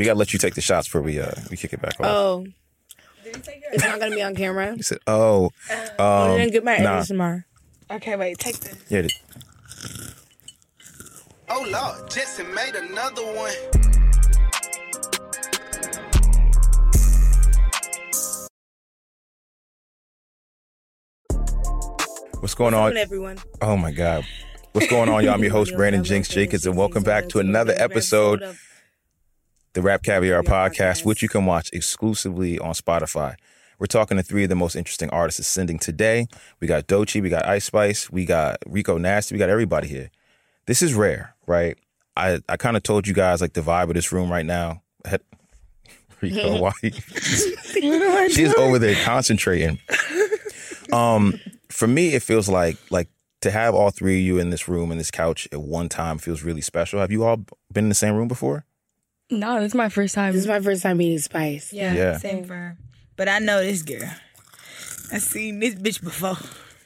We gotta let you take the shots before we uh we kick it back off. Oh. It's not gonna be on camera. He said, "Oh, I um, didn't get my nah. edits tomorrow. Okay, wait, take this. yeah, th- Oh Lord, Jetson made another one. what's going Hello, on? everyone. Oh my God, what's going on, y'all? I'm your host Brandon Jinx Jacobs, and welcome back to another episode, of the RapCaviar Podcast, Podcast. which you can watch exclusively on Spotify. We're talking to three of the most interesting artists ascending today. We got Doechii, we got Ice Spice, we got Rico Nasty, we got everybody here. This is rare, right? I, I kind of told you guys like the vibe of this room right now. Rico, why? She's over there concentrating. Um, for me, it feels like like to have all three of you in this room in this couch at one time feels really special. Have you all been in the same room before? No, this is my first time. This is my first time meeting Spice. Yeah, Yeah. same for her. But I know this girl. I seen this bitch before.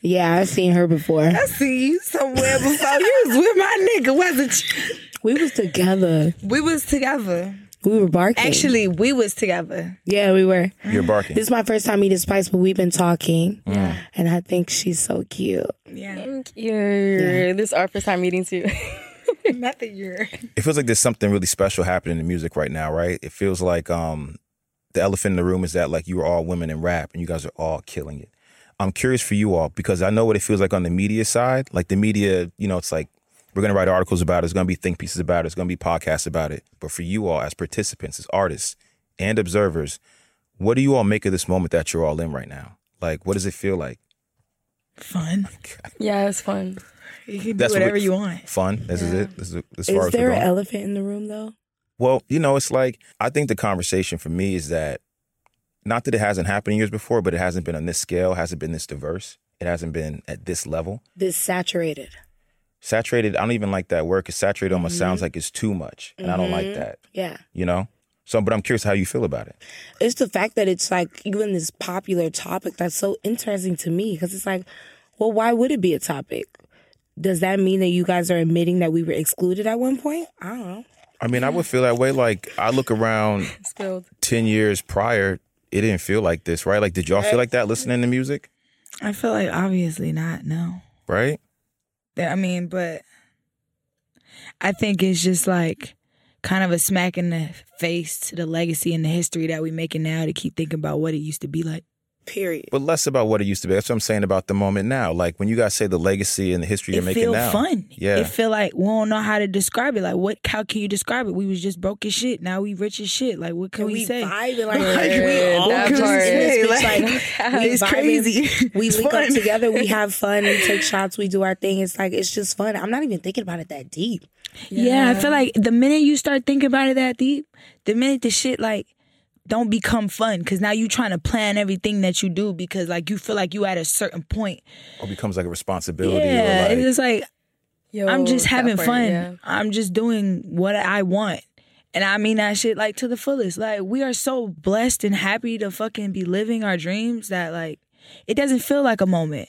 Yeah, I've seen her before. I seen you somewhere before. you was with my nigga, wasn't you? We was together. We was together. We were barking. Actually, we was together. yeah, we were. You're barking. This is my first time meeting Spice, but we've been talking, Yeah. and I think she's so cute. Yeah. Thank you. This is our first time meeting too. Not that you're. it feels like there's something really special happening in music right now, right? It feels like um the elephant in the room is that like you are all women in rap and you guys are all killing it. I'm curious for you all because I know what it feels like on the media side. Like the media, you know, it's like we're gonna write articles about it, it's gonna be think pieces about it, it's gonna be podcasts about it. But for you all as participants, as artists and observers, what do you all make of this moment that you're all in right now? Like what does it feel like? Fun. yeah, it's fun. You can do That's what whatever we- you want. Fun? This is it? This is as far Is as there we're an elephant in the room though? Well, you know, it's like I think the conversation for me is that not that it hasn't happened years before, but it hasn't been on this scale, hasn't been this diverse, it hasn't been at this level. This saturated. Saturated, I don't even like that word because saturated almost sounds mm-hmm. like it's too much. And I don't like mm-hmm. that, Yeah. you know? So, but I'm curious how you feel about it. It's the fact that it's like even this popular topic that's so interesting to me because it's like, well, why would it be a topic? Does that mean that you guys are admitting that we were excluded at one point? I don't know. I mean, I would feel that way. Like, I look around Spilled. 10 years prior, it didn't feel like this, right? Like, did y'all feel like that listening to music, I feel like obviously not. No. right? That- I mean, but I think it's just like kind of a smack in the face to the legacy and the history that we making now to keep thinking about what it used to be like. Period. But less about what it used to be. That's what I'm saying about the moment now. Like, when you guys say the legacy and the history It you're making feel now. fun. Yeah. It feel like we don't know how to describe it. Like what how can you describe it? We was just broke as shit. Now we rich as shit. Like what can we, we say? vibing like, Like, we Yeah, all that can part. say, It's like, we it's vibing, crazy. We It's link fun. up together. We have fun. We take shots. We do our thing. It's like it's just fun. I'm not even thinking about it that deep. Yeah, I feel like the minute you start thinking about it that deep, the minute the shit like don't become fun because now you trying to plan everything that you do because like you feel like you at a certain point. Or becomes like a responsibility. Yeah, or like, it's just like Yo, I'm just having part, fun. yeah. I'm just doing what I want. And I mean that shit like to the fullest. Like we are so blessed and happy to fucking be living our dreams that like it doesn't feel like a moment.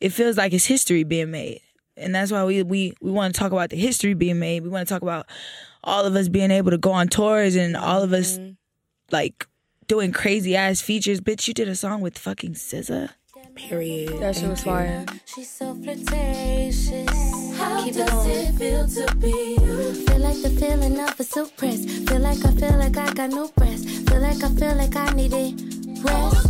It feels like it's history being made. And that's why we we we want to talk about the history being made. We want to talk about all of us being able to go on tours and all of us mm-hmm. Like doing crazy ass features. Bitch, you did a song with fucking SZA. Period. That shit was fire. She's so flirtatious. How Keep does going. it feel to be? Feel like the feeling of a suppress. Feel like I feel like I got no breath. Feel like I feel like I need it. Rest.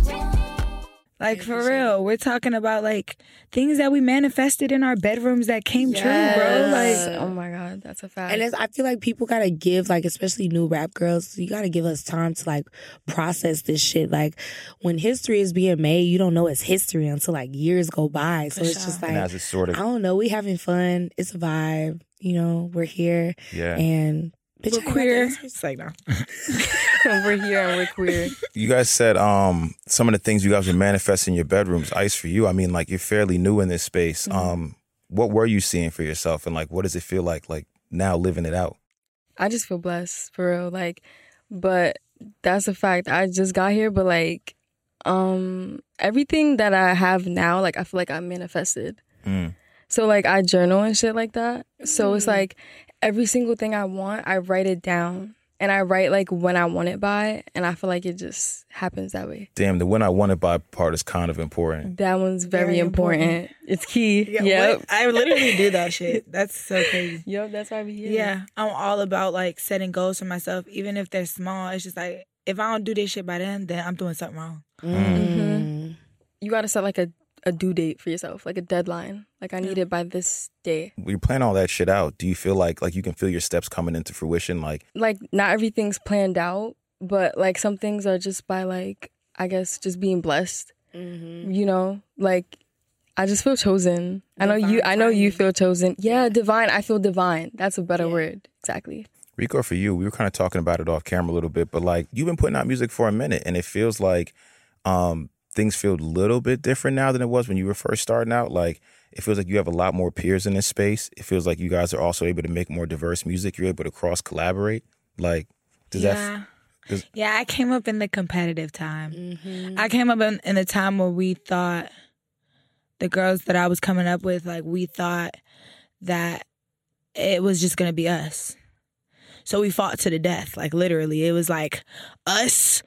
Like for real, we're talking about like things that we manifested in our bedrooms that came true, bro. Like oh my god, that's a fact. And it's, I feel like people gotta give, like, especially new rap girls, you gotta give us time to like process this shit. Like, when history is being made, you don't know it's history until like years go by. So it's just like, and as it's sort I don't know, we having fun. It's a vibe. You know, we're here yeah. and bitch, we're ain't got the queer. answers. It's like no. we're here and we're queer. You guys said um some of the things you guys were manifesting in your bedrooms. Ice for you. I mean, like you're fairly new in this space. Mm-hmm. Um, what were you seeing for yourself, and like what does it feel like like now living it out? I just feel blessed for real. Like, but that's a fact. I just got here, but like, um, everything that I have now, like I feel like I manifested. Mm. So like I journal and shit like that. So it's like every single thing I want, I write it down. and I write like when I want it by, and I feel like it just happens that way. Damn, the when I want it by part is kind of important. That one's very, Very important. important. It's key. Yeah, yep. I literally do that shit. That's so crazy. Yep, that's why we here. Yeah, I'm all about like setting goals for myself, even if they're small. It's just like if I don't do this shit by then, then I'm doing something wrong. Mm. You gotta set like a, a due date for yourself, like a deadline. Like I need it by this day. When you plan all that shit out, do you feel like like you can feel your steps coming into fruition? Like, Like not everything's planned out, but like some things are just by like I guess just being blessed. Mm-hmm. You know, like I just feel chosen. I know you. I know you feel chosen. Yeah, divine. I feel divine. That's a better Yeah. word. Exactly. Rico, for you, we were kind of talking about it off camera a little bit, but like you've been putting out music for a minute, and it feels like um, things feel a little bit different now than it was when you were first starting out. Like it feels like you have a lot more peers in this space. It feels like you guys are also able to make more diverse music. You're able to cross collaborate. Like, does that? yeah. does- yeah, I came up in the competitive time. Mm-hmm. I came up in, in the time where we thought the girls that I was coming up with, like we thought that it was just gonna be us. So we fought to the death, like literally. It was like us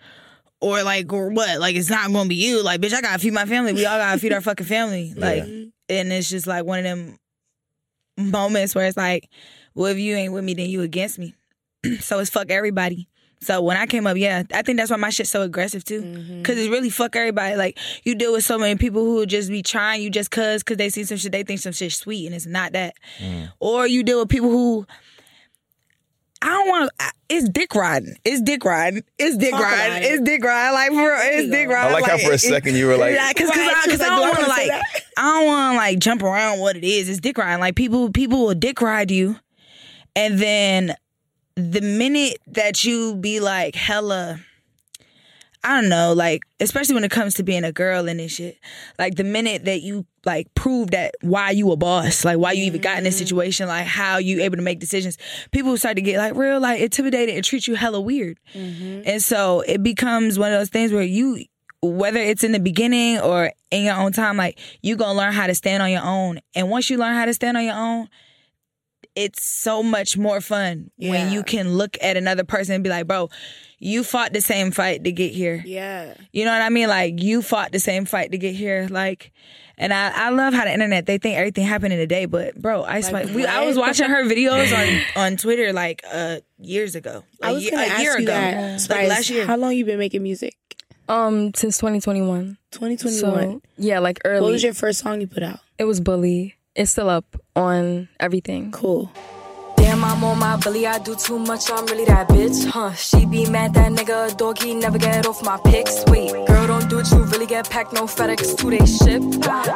or like or what? Like it's not gonna be you. Like, bitch, I gotta feed my family. We all gotta feed our fucking family. Like and it's just like one of them moments where it's like, well, if you ain't with me, then you against me. so it's fuck everybody. So when I came up, yeah, I think that's why my shit's so aggressive too, mm-hmm. because it's really fuck everybody. Like you deal with so many people who just be trying you just cause, cause they see some shit, they think some shit sweet, and it's not that. Mm. Or you deal with people who. I don't want to. It's dick riding. It's dick riding. It's dick riding. it. It's dick riding. Like for real, it's dick riding. I like how for a second you were like, yeah, cause, cause, Right, I, cause I do I don't want to like, that? I don't want to like jump around what it is. It's dick riding. Like people, people will dick ride you, and then the minute that you be like hella, I don't know, like especially when it comes to being a girl and this shit, like the minute that you like prove that why you a boss, like why you even got in this mm-hmm. situation, like how you able to make decisions, people start to get like real like intimidated and treat you hella weird, mm-hmm. and so it becomes one of those things where you. Whether it's in the beginning or in your own time, like you gonna learn how to stand on your own. And once you learn how to stand on your own, it's so much more fun when you can look at another person and be like, bro, you fought the same fight to get here. Yeah. You know what I mean? Like you fought the same fight to get here. Like, and I, I love how the internet they think everything happened in a day, but bro, I Like, we, I was watching her videos on on Twitter like uh years ago, I was ye- gonna a ask year you ago, that. like last year. How long you been making music? Um, since 2021. 2021. So yeah, like early. what was your first song you put out? it was bully. It's still up on everything. Cool. Damn, I'm on my belly, I do too much, I'm really that bitch, huh? She be mad that nigga a dog, he never get off my pics. Wait, girl, don't do it, you really get packed, no FedEx, two day ship.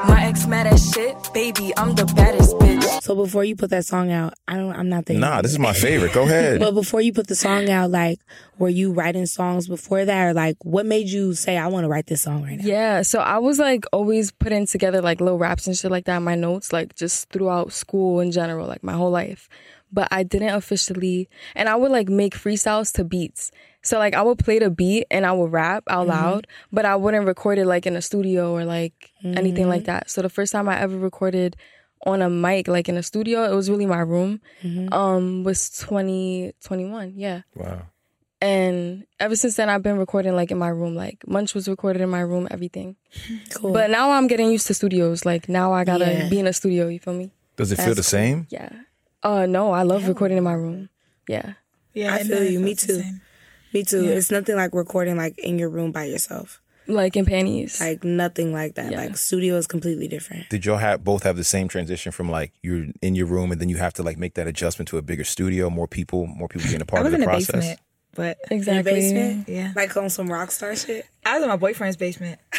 My ex mad as shit, baby, I'm the baddest bitch. So before you put that song out, I don't. I'm not there. nah, this is my favorite. Go ahead. But before you put the song out, like, were you writing songs before that, or like, what made you say, "I want to write this song right now"? Yeah, so I was like always putting together like little raps and shit like that in my notes, like just throughout school in general, like my whole life. But I didn't officially, and I would like make freestyles to beats. So like I would play the beat and I would rap out mm-hmm. loud, but I wouldn't record it like in a studio or like anything like mm-hmm. that. So the first time I ever recorded on a mic, like in a studio, it was really my room. Mm-hmm. Um, was 2021, yeah. wow. And ever since then, I've been recording like in my room. Like Munch was recorded in my room, everything. Cool. But now I'm getting used to studios. Like now I gotta Yeah. be in a studio. You feel me? Does it feel the That's same? Yeah. Uh no, I love recording in my room. Yeah. yeah, I feel you. Me too. Me too. It's nothing like recording like in your room by yourself. Like in panties. Like nothing like that. Yeah. Like studio is completely different. Did y'all have both have the same transition from like you're in your room and then you have to like make that adjustment to a bigger studio, more people, more people being a part was of the the process? basement, but In exactly. basement, Yeah. like on some rock star shit. I was in my boyfriend's basement.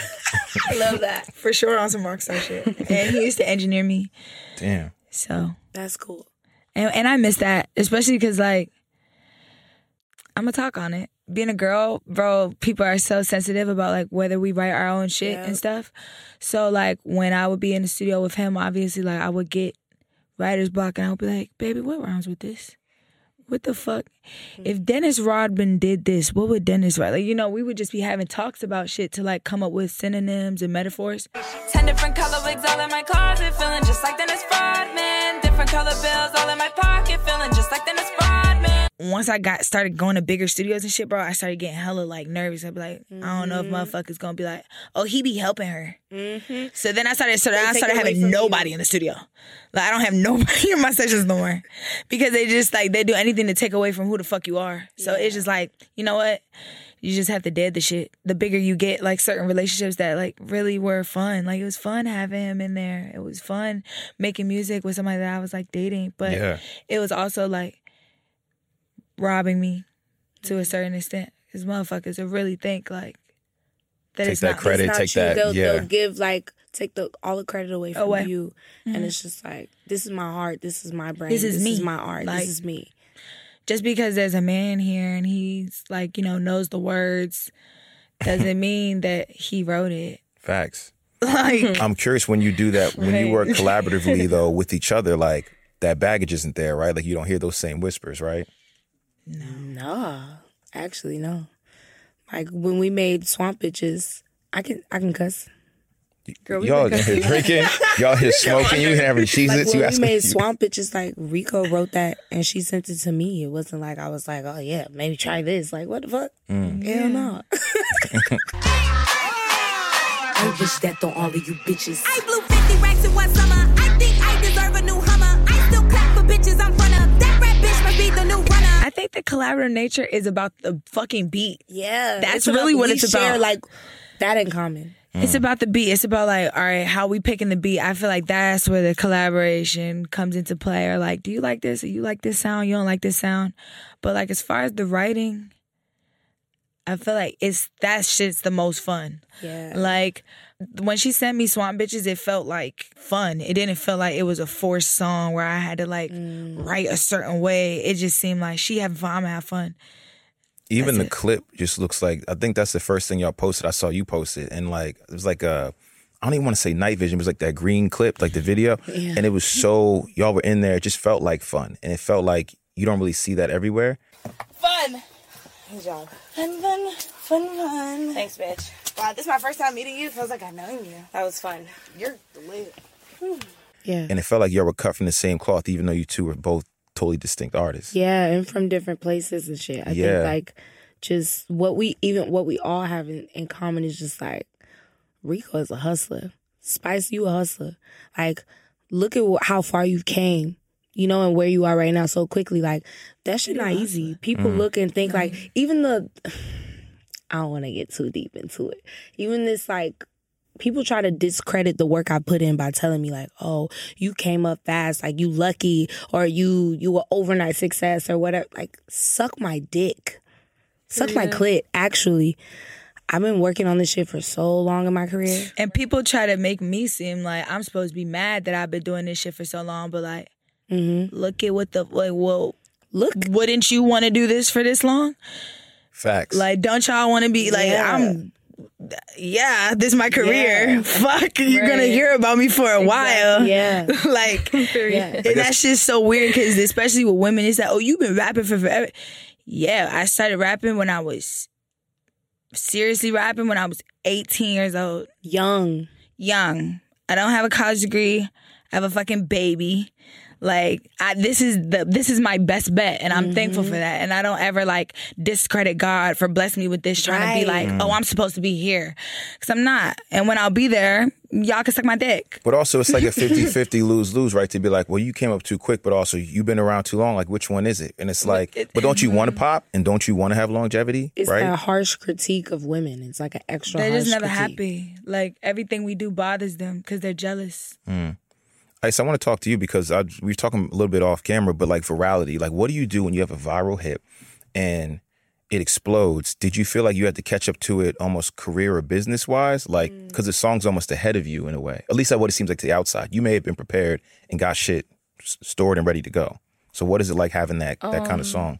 I love that. for sure on some rock star shit. and he used to engineer me. Damn. So That's cool. And and I miss that, especially because like I'm gonna talk on it. Being a girl, bro, people are so sensitive about like whether we write our own shit Yeah. and stuff. So like when I would be in the studio with him, obviously like I would get writer's block and I would be like, baby, what rhymes with this? What the fuck? Hmm. If Dennis Rodman did this, what would Dennis write? Like, you know, we would just be having talks about shit to like come up with synonyms and metaphors. Ten different color wigs all in my closet, feeling just like Dennis Rodman. Different color bills all in my pocket, feeling just like Dennis Rodman. Once I got started going to bigger studios and shit, bro, I started getting hella like nervous. I'd be like, I don't know if Mm-hmm. motherfuckers gonna be like, oh, he be helping her. So then I started, so then I started having nobody you. in the studio. Like I don't have nobody in my sessions no more because they just like they do anything to take away from who the fuck you are. So it's just like, you know what? You just have to dead the shit. The bigger you get, like certain relationships that like really were fun. Like it was fun having him in there. It was fun making music with somebody that I was like dating. But Yeah. it was also like robbing me to a mm-hmm. certain extent. Because motherfuckers will really think like that Take it's that not credit. It's not take you. that- They'll, yeah. they'll give like take the all the credit away from Away. you, and mm-hmm. it's just like this is my heart, this is my brain, This is me. my art, Like- this is me. just because there's a man here and he's like, you know, knows the words doesn't mean that he wrote it. Facts. Like I'm curious when you do that, when you work collaboratively though with each other, like that baggage isn't there, right? Like you don't hear those same whispers, right? Nah, actually no. Like when we made Swamp Bitches, I can I can cuss. Girl, we Y'all been in here drinking, y'all here smoking, you having cheese Like you when we made you- Swamp Bitches, like Rico wrote that and she sent it to me. It wasn't like I was like, oh yeah, maybe try this. Like what the fuck? Mm. Hell no. I wish that on all of you bitches. I blew 50 racks in one summer. I think I deserve a new Hummer. I still clap for bitches I'm front of. That I think the collaborative nature is about the fucking beat. Yeah, That's really what it's share, about. Like that in common. It's about the beat. It's about like, all right, how we picking the beat. I feel like that's where the collaboration comes into play. Or like, do you like this? Or you like this sound? You don't like this sound? But like, as far as the writing, I feel like it's that shit's the most fun. Yeah. Like when she sent me Swamp Bitches, it felt like fun. It didn't feel like it was a forced song where I had to like mm. write a certain way. It just seemed like she had fun, I'm gonna have fun. Even the it. clip just looks like I think that's the first thing y'all posted. I saw you post it, and like it was like a I don't even want to say night vision. It was like that green clip, like the video, and it was so y'all were in there. It just felt like fun, and it felt like you don't really see that everywhere. Fun. Good job. Fun, fun, fun, fun. Thanks, bitch. Wow, this is my first time meeting you. Feels like I've known you. That was fun. You're lit. Yeah. And it felt like y'all were cut from the same cloth, even though you two were both totally distinct artists. Yeah, and from different places and shit. I Yeah. think like just what we even what we all have in, in common is just like Rico is a hustler. Spice, you a hustler. Like, look at wh- how far you came, you know, and where you are right now so quickly. Like, that shit not easy. People mm-hmm. look and think like even the. I don't want to get too deep into it. Even this like people try to discredit the work I put in by telling me like, "Oh, you came up fast, like you lucky, or you you were overnight success, or whatever." Like, suck my dick, suck my clit. Actually, I've been working on this shit for so long in my career. And people try to make me seem like I'm supposed to be mad that I've been doing this shit for so long, but like, mm-hmm. look at what the like. Well, Look, wouldn't you want to do this for this long? Facts. Like, don't y'all want to be like, Yeah. I'm. Yeah, this is my career. Yeah. Fuck, you're gonna hear about me for a while. yeah, like, yeah. and that's just so weird because especially with women, it's like, oh, you've been rapping for forever. Yeah, I started rapping when I was seriously rapping when I was 18 years old, young. young. I don't have a college degree. I have a fucking baby. Like I, this is the this is my best bet, and I'm thankful Mm-hmm. for that. And I don't ever like discredit God for blessing me with this, trying to be Right. like, oh, I'm supposed to be here, because I'm not. And when I'll be there, y'all can suck my dick. But also, it's like a 50-50 lose-lose, right? To be like, well, you came up too quick, but also you've been around too long. Like, which one is it? And it's like, it- but don't you want to pop and don't you want to have longevity, It's right? that harsh critique of women. It's like an extra. They're just never critique. happy. Like everything we do bothers them because they're jealous. Ice, I want to talk to you because I, we were talking a little bit off camera, but like virality, like what do you do when you have a viral hit and it explodes? Did you feel like you had to catch up to it almost career or business wise? Like, mm. because the song's almost ahead of you in a way. At least that's what it seems like to the outside. You may have been prepared and got shit stored and ready to go. So what is it like having that that kind of um, song?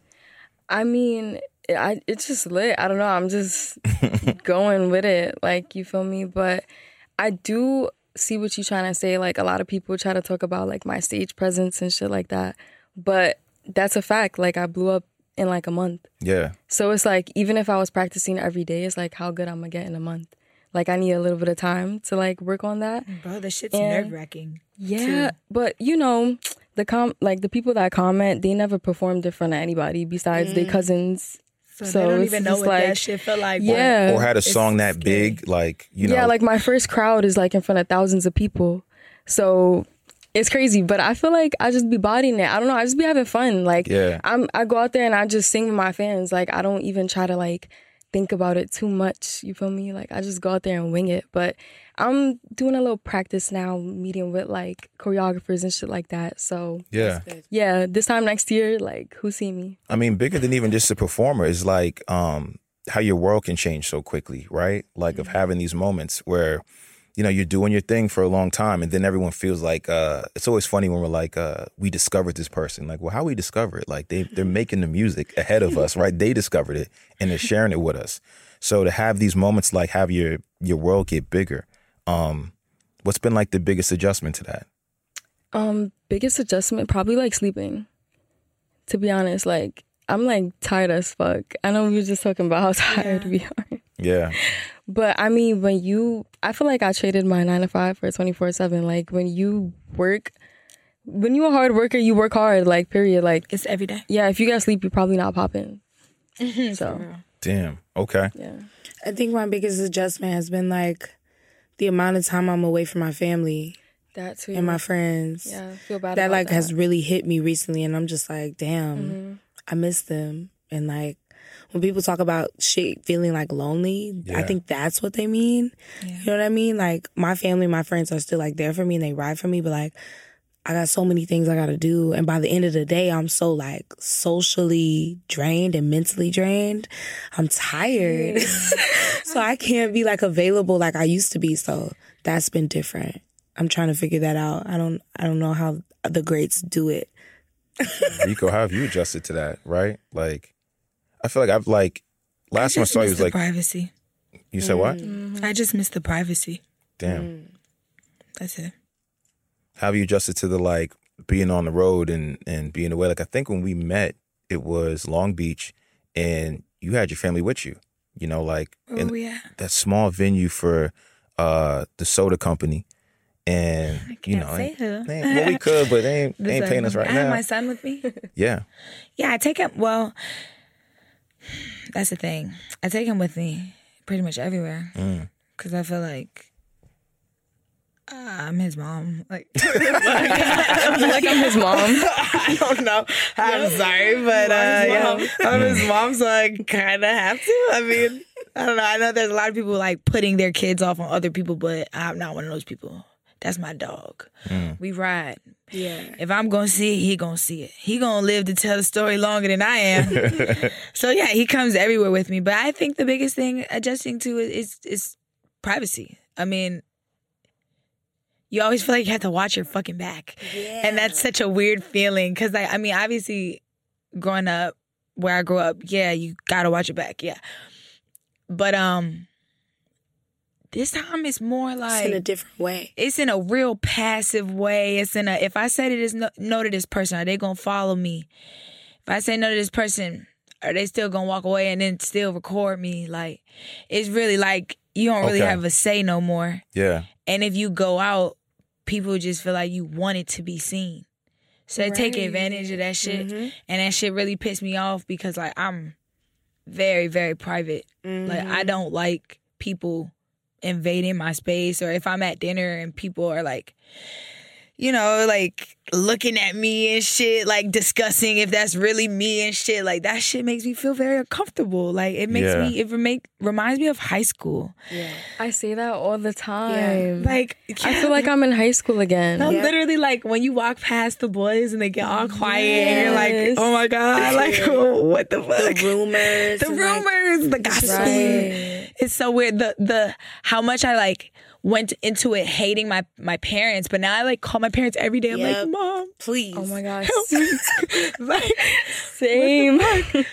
I mean, I it's just lit. I don't know. I'm just going with it. Like you feel me? But I do see what you're trying to say. Like a lot of people try to talk about like my stage presence and shit like that. But that's a fact. Like I blew up in like a month. Yeah. So it's like even if I was practicing every day, it's like how good I'm gonna get in a month. Like I need a little bit of time to like work on that. Bro, the shit's nerve wracking. Yeah, but you know, the com like the people that comment, they never performed in front of anybody besides their mm. cousins. So, So they don't even know what like- that shit felt like. Yeah. or had a song that scary. big, like you know, yeah, like my first crowd is like in front of thousands of people. So it's crazy, but I feel like I just be bodying it. I don't know. I just be having fun. Like Yeah. I'm I go out there and I just sing with my fans. Like I don't even try to like think about it too much. You feel me? Like I just go out there and wing it. But I'm doing a little practice now, meeting with like choreographers and shit like that. So yeah. yeah, this time next year, like who see me? I mean, bigger than even just a performer is like um, how your world can change so quickly, right? Like of having these moments where, you know, you're doing your thing for a long time, and then everyone feels like uh, it's always funny when we're like, uh, we discovered this person. Like, well, how we discover it? Like they they're making the music ahead of us, right? They discovered it and they're sharing it with us. So to have these moments, like have your your world get bigger. Um, what's been like the biggest adjustment to that? Um, biggest adjustment probably like sleeping. To be honest, like I'm like tired as fuck. I know we were just talking about how tired we are. Yeah, But I mean, when you, I feel like I traded my nine to five for 24 7. Like, when you work, when you're a hard worker, you work hard, like, period. Like, It's every day. yeah, if you got sleep, you're probably not popping. so, damn. Okay. yeah. I think my biggest adjustment has been like the amount of time I'm away from my family That too. and my friends. yeah, I feel bad that about like that. has really hit me recently and I'm just like, damn, Mm-hmm. I miss them. And like when people talk about shit feeling like lonely, I think that's what they mean. You know what I mean? Like my family, my friends are still like there for me and they ride for me, but like I got so many things I gotta do. And by the end of the day, I'm so like socially drained and mentally drained. I'm tired. so I can't be like available like I used to be. So that's been different. I'm trying to figure that out. I don't I don't know how the greats do it. Rico, how have you adjusted to that? Right? Like, I feel like I've like last time I saw you was the like privacy. you said what? Mm-hmm. I just miss the privacy. Damn. Mm. That's it. How have you adjusted to the like being on the road and and being away? Like I think when we met, it was Long Beach, and you had your family with you. You know, like in were that small venue for uh the soda company, and you know, say ain't- well, we could, but they ain't, they ain't paying us right I have my son with me. yeah, Yeah, I take him. Well, that's the thing. I take him with me pretty much everywhere Mm. because I feel like I'm his mom. Like, like I'm his mom. I don't know. I'm sorry, but uh, yeah, I'm his mom, so I kind of have to. I mean, I don't know. I know there's a lot of people like putting their kids off on other people, but I'm not one of those people. That's my dog. We ride. Yeah. If I'm gonna see it, he gonna see it. He gonna live to tell the story longer than I am. so yeah, he comes everywhere with me. But I think the biggest thing adjusting to is is, is privacy. I mean, you always feel like you have to watch your fucking back, and that's such a weird feeling. Because I, I mean, obviously, growing up where I grew up, yeah, you gotta watch your back, yeah. But um, this time it's more It's like in a different way. it's in a real passive way. It's in a if I say to this no, no to this person, are they gonna follow me? If I say no to this person, are they still gonna walk away and then still record me? Like it's really like you don't really Okay. have a say no more. yeah, And if you go out, people just feel like you want it to be seen. So they take advantage of that shit. Mm-hmm. And that shit really pissed me off because like I'm very, very private. Like I mm-hmm. don't like people invading my space or if I'm at dinner and people are like you know, like looking at me and shit, like discussing if that's really me and shit. Like that shit makes me feel very uncomfortable. Like it makes Yeah. me, it make reminds me of high school. I say that all the time. Like I feel like I'm in high school again. I'm literally like when you walk past the boys and they get all quiet and you're like, oh my god, like what the fuck? The rumors. the and, like, rumors, the gossip. Right. It's so weird. The the how much I like went into it hating my my parents, but now I like call my parents every day. I'm Yep. like, mom, please. Oh my gosh. like Same.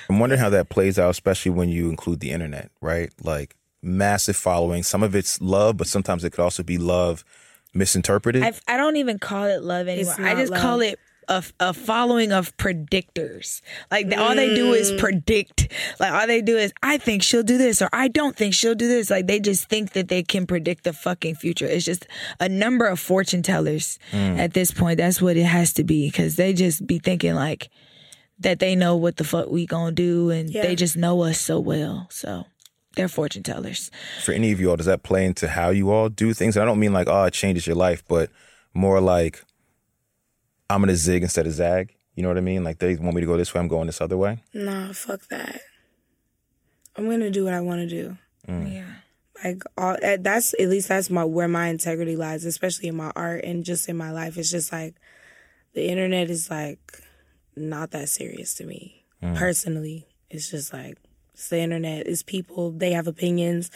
I'm wondering how that plays out, especially when you include the internet, right? Like massive following. Some of it's love, but sometimes it could also be love misinterpreted. I I don't even call it love anymore. I not just call it a, a following of predictors. Like all they do is Mm. predict. Like all they do is I think she'll do this or I don't think she'll do this. Like they just think that they can predict the fucking future. It's just a number of fortune tellers Mm. at this point. That's what it has to be because they just be thinking like that they know what the fuck we gonna do and Yeah. they just know us so well. So they're fortune tellers. For any of you all, does that play into how you all do things? I don't mean like, oh, it changes your life, but more like I'm gonna zig instead of zag. You know what I mean? Like they want me to go this way, I'm going this other way. Nah, fuck that. I'm gonna do what I want to do. Yeah. Like all eh, that's at least that's my where my integrity lies, especially in my art and just in my life. It's just like the internet is like not that serious to me personally. It's just like it's the internet. It's people. They have opinions.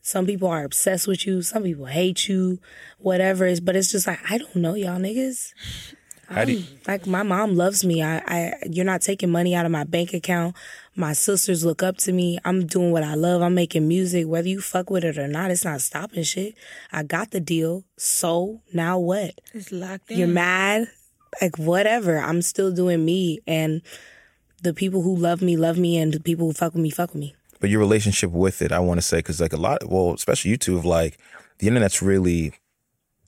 Some people are obsessed with you. Some people hate you. Whatever is, but it's just like I don't know y'all niggas. How do you, um, Like my mom loves me. I, I you're not taking money out of my bank account. My sisters look up to me. I'm doing what I love. I'm making music. Whether you fuck with it or not, it's not stopping shit. I got the deal. So now what? It's locked in. You're mad? Like whatever. I'm still doing me and the people who love me love me and the people who fuck with me fuck with me. but your relationship with it, I want to say, because like a lot, well, especially you two, of like the internet's really,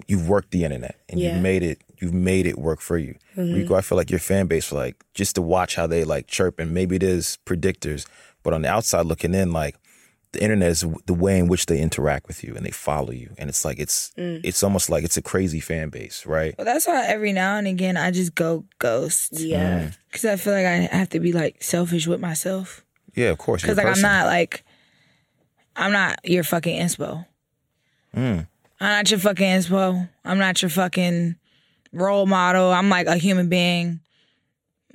you've worked the internet and Yeah. you've made it, you've made it work for you. Mm-hmm. Rico, I feel like your fan base, like just to watch how they like chirp, and maybe it is predictors, but on the outside looking in, like the internet is the way in which they interact with you and they follow you, and it's like it's mm. it's almost like it's a crazy fan base, right? Well, that's why every now and again I just go ghost. Yeah. Mm. Because I feel like I have to be like selfish with myself. Yeah, of course. Because like I'm not like, I'm not your fucking inspo. Mm. I'm not your fucking inspo. I'm not your fucking role model. I'm like a human being.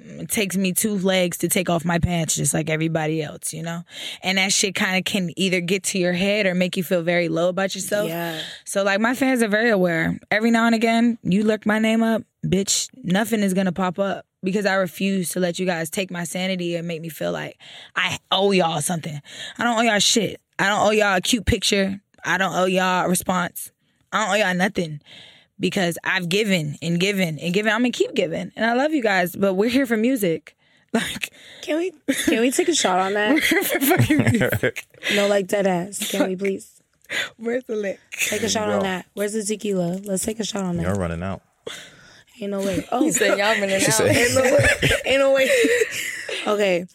It takes me two legs to take off my pants just like everybody else, you know? And that shit kind of can either get to your head or make you feel very low about yourself. Yeah. So like my fans are very aware. Every now and again, you look my name up, bitch, nothing is gonna pop up because I refuse to let you guys take my sanity and make me feel like I owe y'all something. I don't owe y'all shit. I don't owe y'all a cute picture. I don't owe y'all a response. I don't owe y'all nothing because I've given and given and given. I'm gonna keep giving, and I love you guys. But we're here for music. Like Can we can we take a shot on that? no, like dead ass. Can we please where's the lick? take a shot on that? Where's the tequila? Let's take a shot on that. You're running out. Ain't no way. Oh, He said y'all running out. said- Ain't no way. Ain't no way. okay.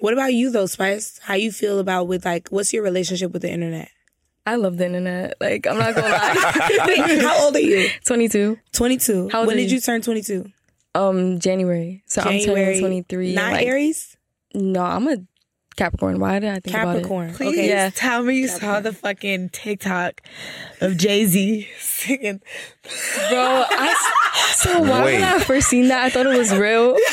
What about you though, Spice? How you feel about with like what's your relationship with the internet? I love the internet. Like I'm not gonna lie. Wait, how old are you? 22. 22. How old when are did you? you turn 22? Um, January. So I'm January. turning 23. Not like, Aries? No, I'm a Capricorn. Why did I think Capricorn. about it? Please Okay. Yeah. tell me you saw the fucking TikTok of Jay Z singing. Bro, I, so why Wait. when I first seen that, I thought it was real.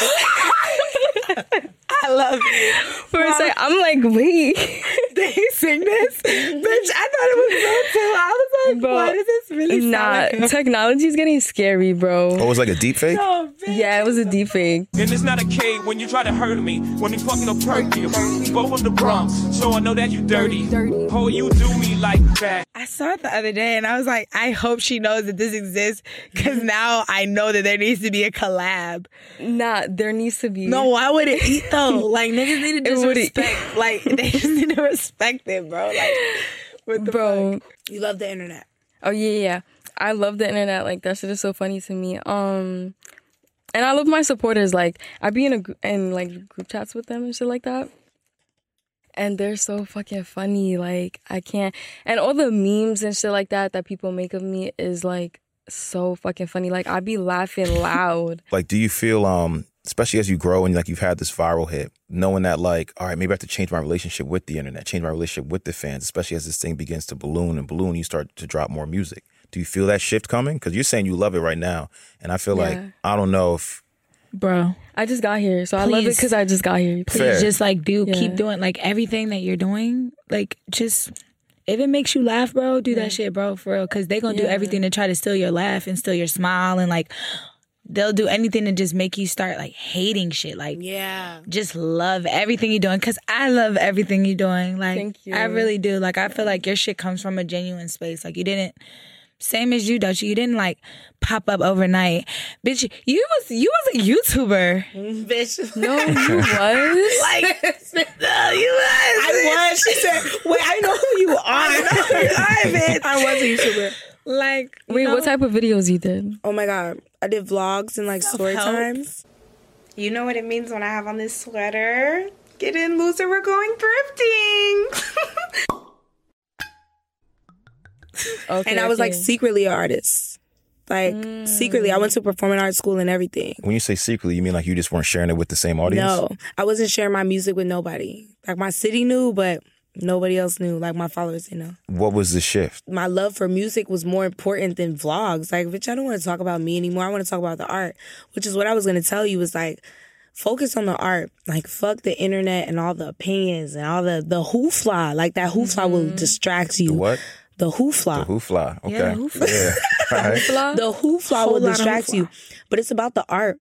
I love you. For a second, I'm like, wait. Did he sing this? Bitch, I thought it was real too. I was like, Bro, why does this really sound Nah, like him? technology's getting scary, bro. Oh, it was like a deep fake? Bitch. Yeah, it was a deep fake. And it's not a cave when you try to hurt me. When we fucking up perky. Both of the Bronx. So I know that you dirty. Oh, you do me like that. I saw it the other day and I was like, I hope she knows that this exists because now I know that there needs to be a collab. Nah, there needs to be. No, why would it eat though? Like niggas need to It just would eat. respect. Like they just need to respect it, bro. Like what the bro. fuck? You love the internet. Oh yeah, yeah. I love the internet. Like that shit is so funny to me. Um, and I love my supporters. Like I be in a gr- in like group chats with them and shit like that. And they're so fucking funny. Like I can't. And all the memes and shit like that that people make of me is like so fucking funny. Like I'd be laughing loud. like do you feel um especially as you grow and like you've had this viral hit knowing that like all right maybe i have to change my relationship with the internet change my relationship with the fans especially as this thing begins to balloon and balloon you start to drop more music do you feel that shift coming because you're saying you love it right now and i feel like i don't know if Bro, I just got here, so I love it because I just got here. please Fair. just like do Yeah. keep doing like everything that you're doing. Like just if it makes you laugh, bro, do that shit, bro, for real. Cause they gonna do everything to try to steal your laugh and steal your smile and like they'll do anything to just make you start like hating shit. Like Yeah. just love everything you're doing because I love everything you're doing. Like, Thank you. I really do. Like, I feel like your shit comes from a genuine space. Like, you didn't Same as you, Doechii. You didn't like pop up overnight, bitch. You was you was a YouTuber, bitch. No, you was. like No, you was. I was. She said, "Wait, I know who you are." I know you are, bitch. I was a YouTuber. like Wait, know? what type of videos you did? Oh my god, I did vlogs and like story Self-help. times. You know what it means when I have on this sweater? Get in, loser. We're going thrifting. Okay, and I was like secretly an artist. Like mm. secretly, I went to performing arts school and everything. When you say secretly, you mean like you just weren't sharing it with the same audience? No, I wasn't sharing my music with nobody. Like my city knew, but nobody else knew. Like my followers didn't know. What was the shift? My love for music was more important than vlogs. Like, bitch, I don't want to talk about me anymore. I want to talk about the art, which is what I was gonna tell you. Was like. Focus on the art. Like fuck the internet and all the opinions and all the the hoofla. Like that hoofla will distract you. The what? The hoofla. The who fly. Okay. Yeah, who Yeah. All right. the hoofla Whole will distract hoofla. you. But it's about the art.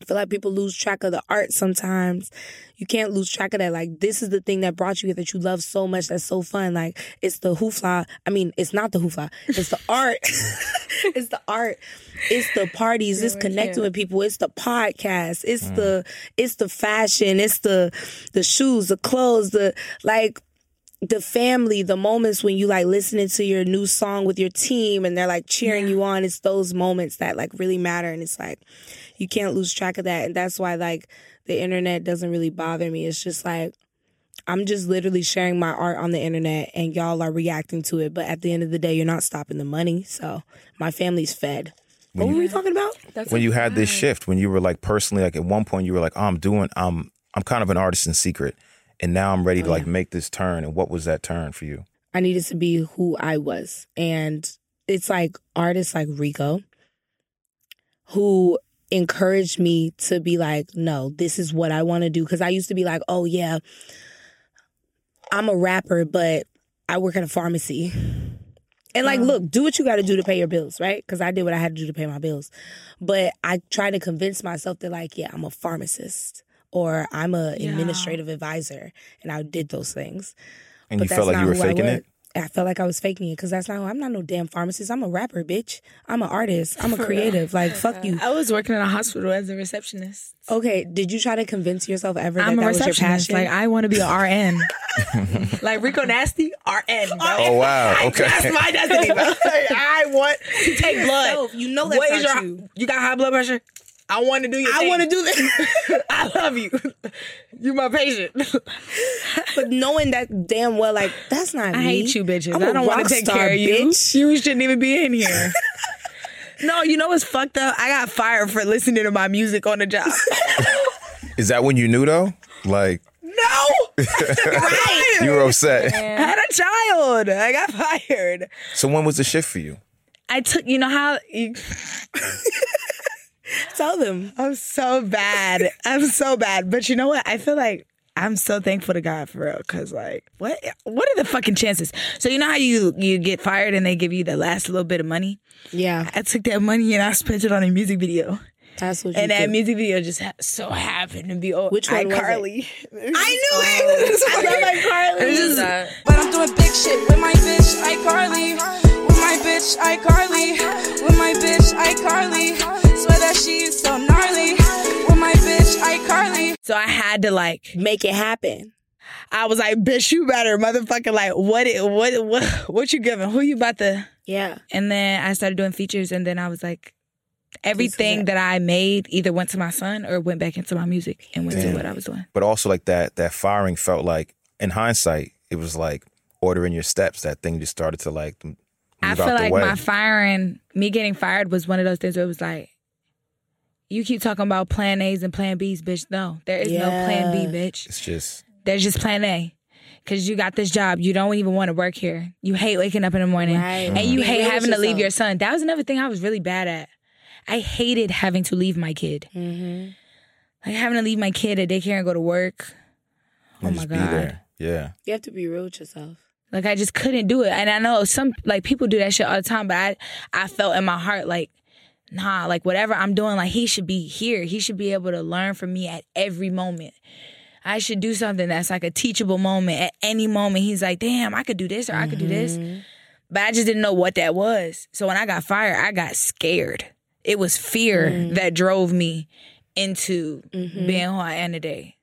I feel like people lose track of the art sometimes. You can't lose track of that. Like this is the thing that brought you here that you love so much. That's so fun. Like it's the hoofla. I mean, it's not the hoofla. It's the art. it's the art. It's the parties. It's connecting with people. It's the podcast. It's mm. the it's the fashion. It's the the shoes, the clothes, the like the family, the moments when you like listening to your new song with your team and they're like cheering you on. It's those moments that like really matter. And it's like, you can't lose track of that. And that's why like the internet doesn't really bother me. It's just like, I'm just literally sharing my art on the internet and y'all are reacting to it. But at the end of the day, you're not stopping the money. So my family's fed. What were we talking about? That's when you had this shift, when you were like personally, like at one point you were like, oh, I'm doing, I'm, I'm kind of an artist in secret, and now I'm ready to oh, like make this turn. And what was that turn for you? I needed to be who I was. And it's like artists like Rico who encouraged me to be like, no, this is what I want to do. Cause I used to be like, oh, yeah, I'm a rapper, but I work at a pharmacy. And like, mm. look, do what you got to do to pay your bills, right? Because I did what I had to do to pay my bills. But I tried to convince myself that, like, yeah, I'm a pharmacist or I'm a administrative advisor, and I did those things. And But you that's felt like not you were I faking was. it. I felt like I was faking it because that's not I'm not no damn pharmacist. I'm a rapper, bitch. I'm an artist. I'm a creative. Like fuck you. I was working in a hospital as a receptionist. Okay, did you try to convince yourself ever that I'm a that was your receptionist. passion? Like I want to be an RN. like Rico Nasty, RN. Bro. Oh wow. Okay. That's my destiny, bro. I want to take blood. Yourself. You know that's What is not your, you. You got high blood pressure? I want to do your I want to do this, I love you. You're my patient. but knowing that damn well, like that's not I me. hate you, bitches. I'm a I don't want to take care of you. bitch. You shouldn't even be in here. no, you know what's fucked up? I got fired for listening to my music on the job. Is that when you knew though? Like no, you were upset. I had a child. I got fired. So when was the shift for you? I took, you know how you, Tell them. I'm so bad. I'm so bad. But you know what? I feel like I'm so thankful to God for real. Cause like, what what are the fucking chances? So you know how you you get fired and they give you the last little bit of money? Yeah, I took that money and I spent it on a music video. that's what you And that do. music video just ha- so happened to be oh, Which one was it? iCarly. I knew it. Oh. I love iCarly. Who is that? But I'm doing big shit with my bitch, iCarly. With my bitch, iCarly. With my bitch, iCarly. Swear that she's so gnarly. With my bitch, iCarly. So I had to like, Make it happen. I was like, bitch, you better motherfucker like, what, it, what, what, what you giving? Who you about to? Yeah. And then I started doing features, and then I was like, everything that I made either went to my son or went back into my music and went Damn. to what I was doing. But also like that that firing felt like in hindsight, it was like ordering your steps. That thing just started to like move I out feel the like way. my firing, me getting fired was one of those things where it was like, you keep talking about plan A's and plan B's, bitch. No, there is no plan B, bitch. it's just There's just plan A. Cause you got this job, you don't even want to work here. You hate waking up in the morning, Right. and you Be hate real having to leave your son. That was another thing I was really bad at. I hated having to leave my kid, Mm-hmm. like having to leave my kid at daycare and go to work. Oh and my just be god! there. Yeah. You have to be real with yourself. Like I just couldn't do it. And I know some like people do that shit all the time, but I I felt in my heart like, nah, like whatever I'm doing, like he should be here. He should be able to learn from me at every moment. I should do something that's like a teachable moment at any moment. He's like, damn, I could do this or I could do this. but I just didn't know what that was. So when I got fired, I got scared. It was fear Mm. that drove me into Mhm. being who I am today.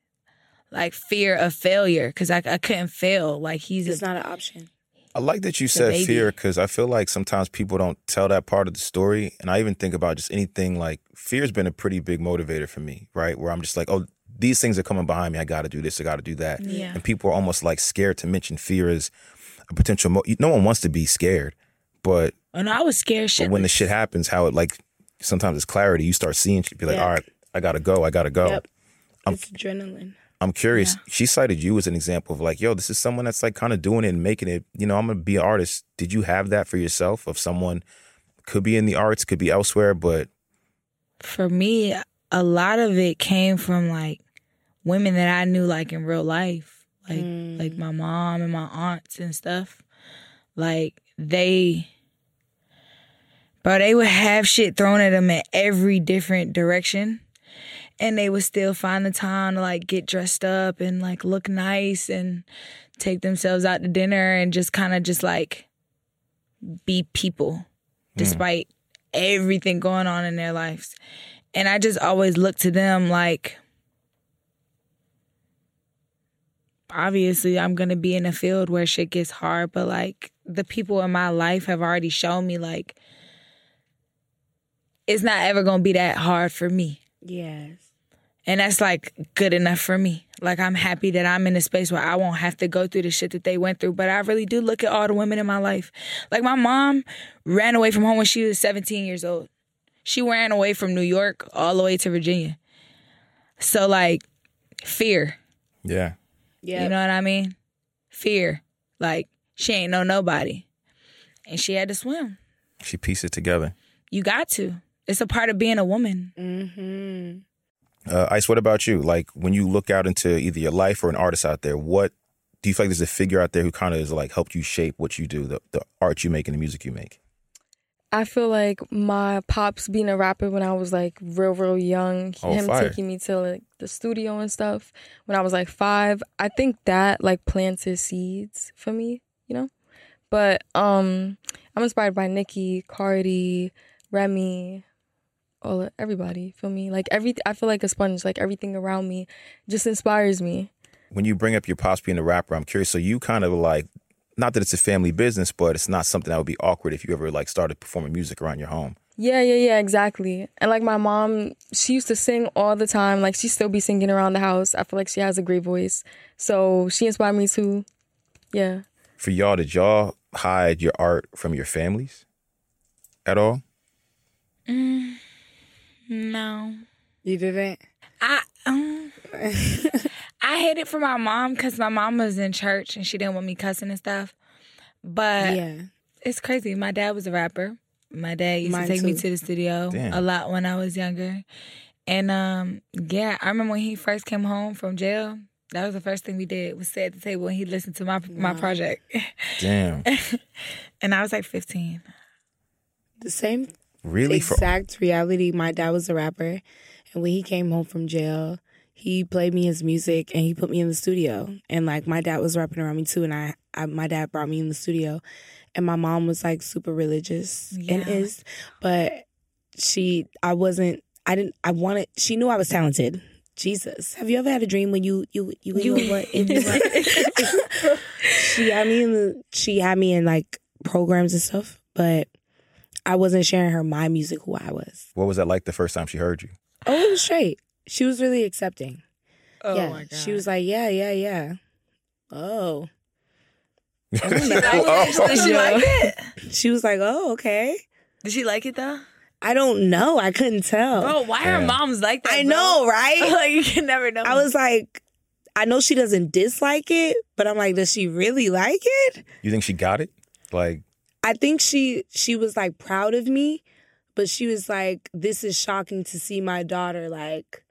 Like fear of failure, because I, I couldn't fail. Like he's It's a, not an option. I like that you said baby. fear because I feel like sometimes people don't tell that part of the story. And I even think about just anything like fear's been a pretty big motivator for me, right? Where I'm just like, oh, these things are coming behind me. I got to do this. I got to do that. Yeah. And people are almost like scared to mention fear as a potential. Mo- no one wants to be scared, but, oh, and I was scared but shit. when the shit happens, how it like sometimes it's clarity. You start seeing you'd be like, Yeah. all right, I got to go. I got to go. Yep. I'm- It's adrenaline. I'm curious. She cited you as an example of like, yo, this is someone that's like kind of doing it and making it. You know, I'm gonna be an artist. Did you have that for yourself? Of someone could be in the arts, could be elsewhere, but for me, a lot of it came from like women that I knew like in real life, like like mm. my mom and my aunts and stuff. Like they, bro, they would have shit thrown at them in every different direction, and they would still find the time to like get dressed up and like look nice and take themselves out to dinner and just kind of just like be people hmm. despite everything going on in their lives. And I just always look to them like obviously I'm going to be in a field where shit gets hard, but like the people in my life have already shown me like it's not ever going to be that hard for me. Yes. And that's like good enough for me. Like I'm happy that I'm in a space where I won't have to go through the shit that they went through. But I really do look at all the women in my life. Like my mom ran away from home when she was 17 years old. She ran away from New York all the way to Virginia. So like fear. yeah, Yeah. You know what I mean? Fear. Like she ain't know nobody. And she had to swim. she pieced it together. You got to. It's a part of being a woman. Mm-hmm. Uh, Ice, what about you? Like when you look out into either your life or an artist out there, what do you feel like there's a figure out there who kind of is like helped you shape what you do, the the art you make and the music you make? I feel like my pops being a rapper when I was like real, real young, Oh, him fire. taking me to like the studio and stuff when I was like five. I think that like planted seeds for me, you know. But um, I'm inspired by Nicki, Cardi, Remy, all everybody. Feel me? Like every, I feel like a sponge. Like everything around me just inspires me. When you bring up your pops being a rapper, I'm curious. So you kind of like, not that it's a family business, but it's not something that would be awkward if you ever like started performing music around your home. Yeah, yeah, yeah, exactly. And like my mom, she used to sing all the time. Like she still be singing around the house. I feel like she has a great voice. So she inspired me too. Yeah. For y'all, did y'all hide your art from your families at all? Mm, no. You didn't? I um, I hid it from my mom because my mom was in church and she didn't want me cussing and stuff. But yeah. it's crazy. My dad was a rapper. My dad used Mine to take me to the studio Damn. a lot when I was younger. And um, yeah, I remember when he first came home from jail. That was the first thing we did was sit at the table and he listened to my my project. Damn. and I was like 15. The same Really? For exact reality. My dad was a rapper, and when he came home from jail, he played me his music and he put me in the studio. And like my dad was rapping around me too, and I, I my dad brought me in the studio, and my mom was like super religious and is, but she I wasn't. I didn't. I wanted. She knew I was talented. Jesus, have you ever had a dream when you you you, you, You- what in she had me in the she had me in like programs and stuff, but I wasn't sharing her my music who I was. what was that like the first time she heard you? Oh, it was straight. She was really accepting. Oh yeah. my god. She was like, yeah, yeah, yeah. Oh. oh Did she like it? She was like, oh, okay. Did she like it though? I don't know. I couldn't tell. Bro, why are moms like that? I bro? know, right? like you can never know. I was like, I know she doesn't dislike it, but I'm like, does she really like it? You think she got it? Like, I think she she was like proud of me, but she was like, "This is shocking to see my daughter like."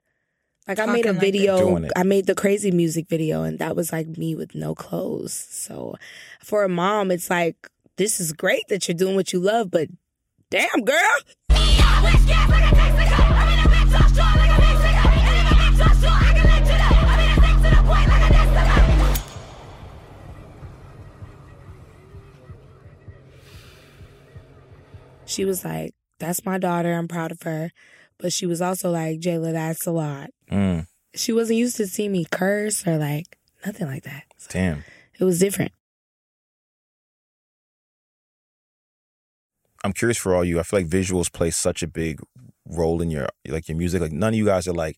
Like I made a like video, I made the crazy music video, and that was like me with no clothes. So, for a mom, it's like this is great that you're doing what you love, but damn, girl, she was like, "That's my daughter. I'm proud of her," but she was also like, "Jaylah, that's a lot." Mm, She wasn't used to see me curse or like nothing like that. damn. It was different. I'm curious for all you. I feel like visuals play such a big role in your like your music. Like none of you guys are like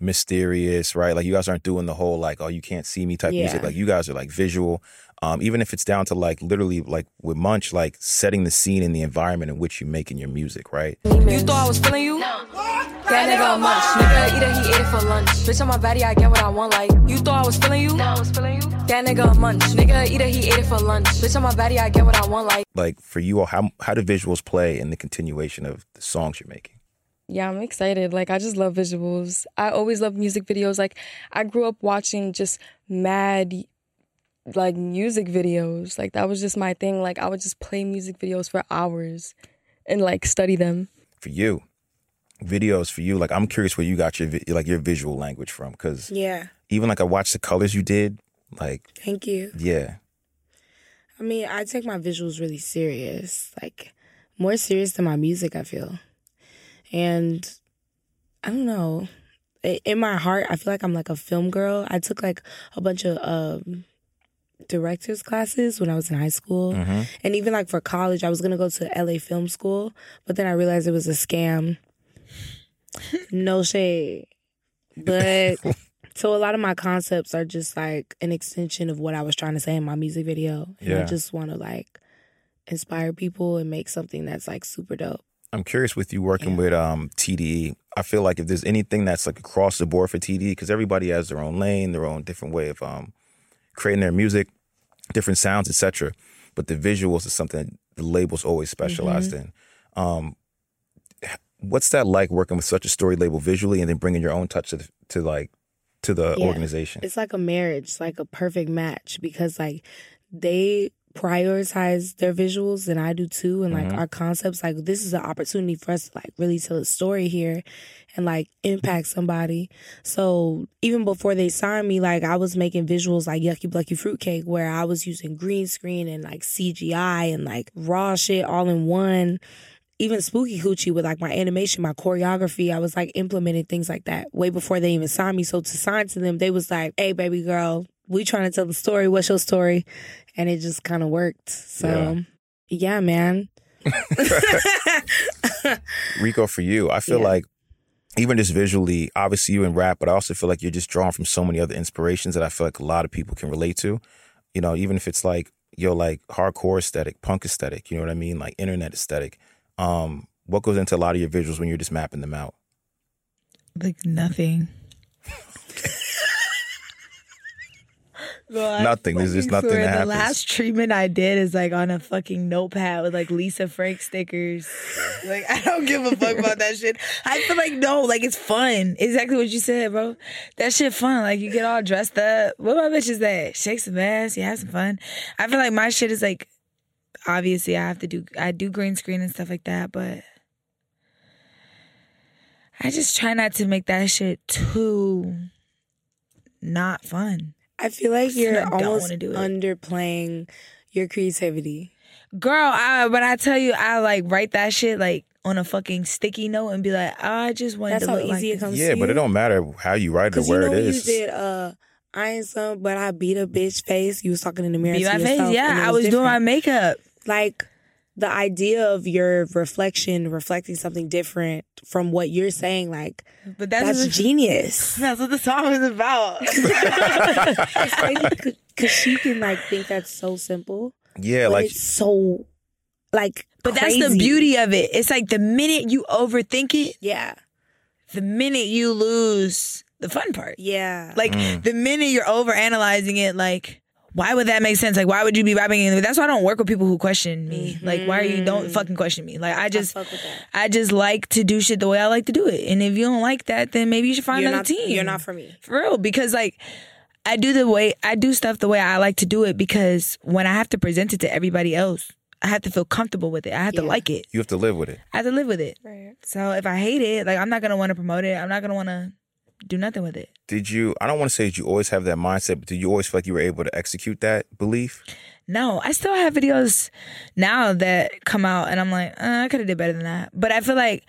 mysterious, right? Like you guys aren't doing the whole like oh you can't see me type Yeah. music. Like you guys are like visual. Um, even if it's down to like literally like with Munch, like setting the scene and the environment in which you're making your music, right? You thought I was feeling you? That nigga a munch. Nigga eat it, he ate it for lunch. Bitch on my body, I get what I want. Like you thought I was feeling you? I was feeling you. That nigga a munch. Nigga eat it, he ate it for lunch. Bitch on my body, I get what I want. Like Like for you all, how how do visuals play in the continuation of the songs you're making? Yeah, I'm excited. Like I just love visuals. I always love music videos. Like I grew up watching just mad like music videos. Like that was just my thing. Like I would just play music videos for hours and like study them. For you, videos for you. Like I'm curious where you got your vi- like your visual language from, because Yeah. even like I watched the colors you did. Like Thank you. yeah, I mean, I take my visuals really serious, like more serious than my music, I feel. And I don't know. In my heart, I feel like I'm like a film girl. I took like a bunch of um, directors classes when I was in high school. And even like for college, I was going to go to LA Film School, but then I realized it was a scam. no shade. But so a lot of my concepts are just like an extension of what I was trying to say in my music video. And I just want to like inspire people and make something that's like super dope. I'm curious with you working with um TDE. I feel like if there's anything that's like across the board for TDE, because everybody has their own lane, their own different way of um creating their music, different sounds, etc. But the visuals is something the label's always specialized in. Um, what's that like working with such a story label visually, and then bringing your own touch to the, to like to the Yeah. organization? It's like a marriage, it's like a perfect match because like they prioritize their visuals and I do too and like mm-hmm. our concepts like this is an opportunity for us to like really tell a story here and like impact somebody. So even before they signed me like I was making visuals like Yucky Blucky Fruitcake where I was using green screen and like CGI and like raw shit all in one even Spookie Coochie with like my animation, my choreography, I was like implementing things like that way before they even signed me. So to sign to them, they was like, "Hey, baby girl, we trying to tell the story. What's your story?" And it just kind of worked. So yeah, man. Rico, for you, I feel Yeah. like even just visually, obviously you in rap, but I also feel like you're just drawn from so many other inspirations that I feel like a lot of people can relate to. You know, even if it's like your like hardcore aesthetic, punk aesthetic, you know what I mean, like internet aesthetic. Um, what goes into a lot of your visuals when you're just mapping them out? Like nothing. Well, Nothing. There's just nothing that The last treatment I did is like on a fucking notepad with like Lisa Frank stickers. like I don't give a fuck about that shit. I feel like no, like it's fun. Exactly what you said, bro. That shit fun. Like you get all dressed up. What my bitch is that? Shake some ass. You have some fun. I feel like my shit is like obviously I have to do I do green screen and stuff like that, but I just try not to make that shit too not fun. I feel like you're I almost do underplaying your creativity. Girl, I when I tell you I like write that shit like on a fucking sticky note and be like, I just want That's to how look easy like it this. comes Yeah, to but you. it don't matter how you write it or Cause you where know it when you is. did uh I ain't some but I beat a bitch face. You was talking in the mirror. Be to my yourself, and Yeah, it I was doing my makeup. like the idea of your reflection reflecting something different from what you're saying, like But that's, that's what, genius. that's what the song is about. it's crazy because she can like think that's so simple, yeah, but like it's so like. but that's the beauty of it. It's like the minute you overthink it, Yeah, the minute you lose the fun part. yeah. Like mm. the minute you're over analyzing it, like why would that make sense? Like why would you be rapping? it? That's why I don't work with people who question me. Like why are you don't fucking question me? Like I just Mm-hmm. fuck with that. I just like to do shit the way I like to do it. And if you don't like that, then maybe you should find you're another not. team. You're not for me. For real, because like I do the way I do stuff the way I like to do it because when I have to present it to everybody else, I have to feel comfortable with it. I have to like it. you have to live with it. I have to live with it. Right. So if I hate it, like I'm not gonna want to promote it. I'm not gonna want to do nothing with it. Did you? I don't want to say that you always have that mindset, but did you always feel like you were able to execute that belief? No, I still have videos now that come out, and I'm like, uh, I could have did better than that. But I feel like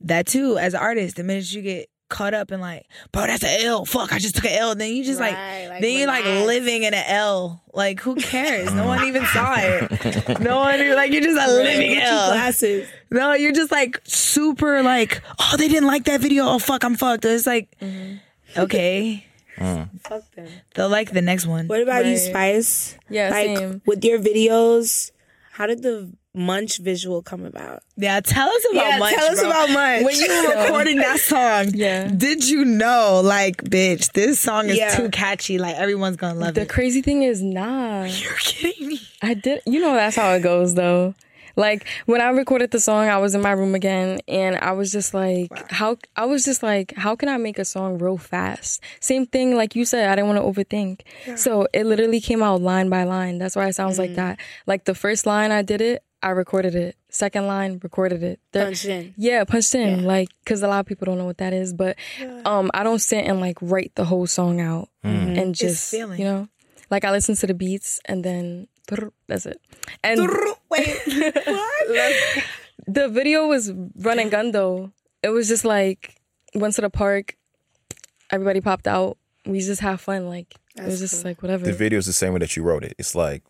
that too, as an artist, the minute you get caught up in like, bro, that's an L. Fuck, I just took an L. Then you just like, Right, like, then you're like relax. living in an L. Like, who cares? no one even saw it. No one even like you're just a living Gucci L. glasses. No, you're just like super like, oh, they didn't like that video. Oh fuck, I'm fucked. It's like, mm-hmm. okay, mm. Fuck them. they'll like the next one. What about you, Spice? Yeah, like same. with your videos, how did the munch visual come about? Yeah, tell us about Yeah, Munch. tell us bro. about Munch. When you were recording that song, Yeah. did you know, like, bitch, this song is Yeah. too catchy. Like, everyone's gonna love The it. The crazy thing is, nah. You're kidding me. I did. You know that's how it goes, though. Like when I recorded the song, I was in my room again, and I was just like, how? I was just like, how can I make a song real fast? Same thing, like you said, I didn't want to overthink. So it literally came out line by line. That's why it sounds like mm. that. Like the first line I did it, I recorded it. Second line, recorded it. Third- Punched in. Yeah, punched in. Like, cause a lot of people don't know what that is, but um, I don't sit and like write the whole song out and just you know, like I listen to the beats and then that's it. And Wait, what? the video was run and gun though. It was just like went to the park, everybody popped out. We just have fun. Like it was just like whatever. The video is the same way that you wrote it. It's like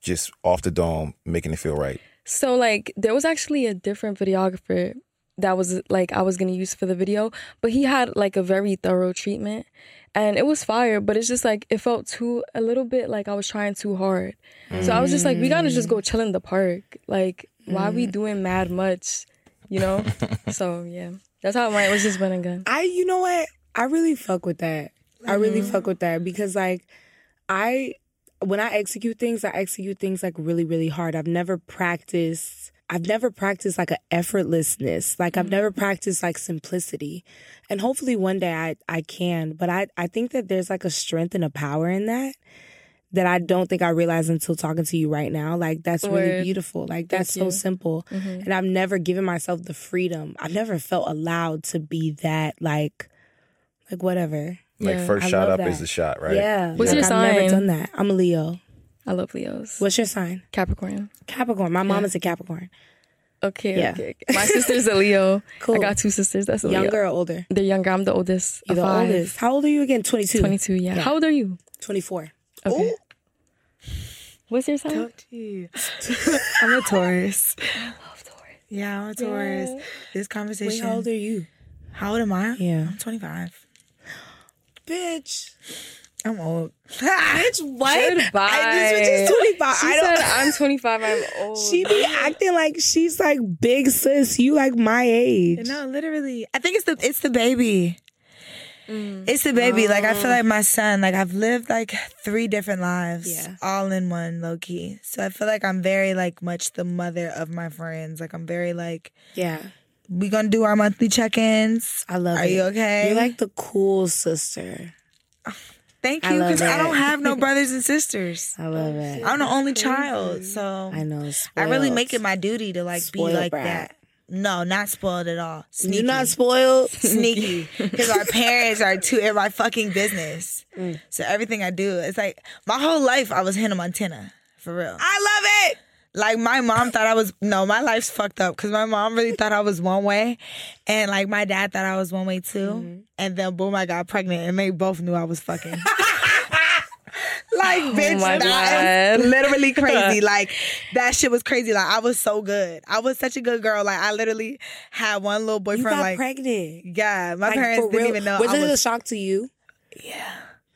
just off the dome, making it feel right. So like there was actually a different videographer that was like I was gonna use for the video, but he had like a very thorough treatment and it was fire, but it's just like it felt too a little bit like I was trying too hard. So I was just like, we gotta just go mm. chill in the park. Like, why we mm. doing mad much? You know? so yeah. That's how it went. It was just run and gun. I, you know what? I really fuck with that. I really mm-hmm. fuck with that because, like, I, when I execute things, I execute things like really, really hard. I've never practiced. I've never practiced like an effortlessness. Like I've never practiced like simplicity. And hopefully one day I, I can. But I, I think that there's like a strength and a power in that that I don't think I realized until talking to you right now. Like that's really beautiful. Like that's so simple. And I've never given myself the freedom. I've never felt allowed to be that like like whatever. Like Yeah, first I shot up that. is the shot, right? Yeah. What's like, your sign? I've never done that. I'm a Leo. I love Leos. What's your sign? Capricorn. Capricorn. My mom is a Capricorn. Okay, Yeah. okay. My sister's a Leo. Cool. I got two sisters. That's a Leo. Younger or older? They're younger. I'm the oldest. You're the five. oldest. How old are you again? 22. 22, yeah. How old are you? 24. Okay. What's your sign? Talk to you. I'm a Taurus. I love Taurus. Yeah, I'm a Taurus. This Wait, conversation. how old are you? How old am I? Yeah. I'm 25. Bitch. I'm old. Bitch, what? Goodbye. I, this bitch is 25. She I don't. said I'm 25. I'm old. she be acting like she's like big sis. You like my age. No, literally. I think it's the it's the baby. Mm. It's the baby. Like I feel oh. like my son. Like I've lived like three different lives, Yeah. all in one, low key. So I feel like I'm very like much the mother of my friends. Like I'm very like Yeah. We gonna do our monthly check-ins. I love it. Are it. you okay? You're like the cool sister. Thank you, because I it. don't have no brothers and sisters. I love it. I'm the only child, so I know. I really make it my duty to like Spoiled be like brat. that. No, not spoiled at all. Sneaky. You're not spoiled. sneaky because our parents are too in my fucking business. Mm. So everything I do, it's like my whole life I was Hannah Montana for real. I love it. Like my mom thought I was no, my life's fucked up because my mom really thought I was one way, and like my dad thought I was one way too. Mm-hmm. And then boom, I got pregnant, and they both knew I was fucking. like oh bitch, my that is literally crazy. like that shit was crazy. Like I was so good. I was such a good girl. Like I literally had one little You boyfriend. got like pregnant. yeah, my Like, parents didn't real. even know. Was I it a shock to you? Yeah.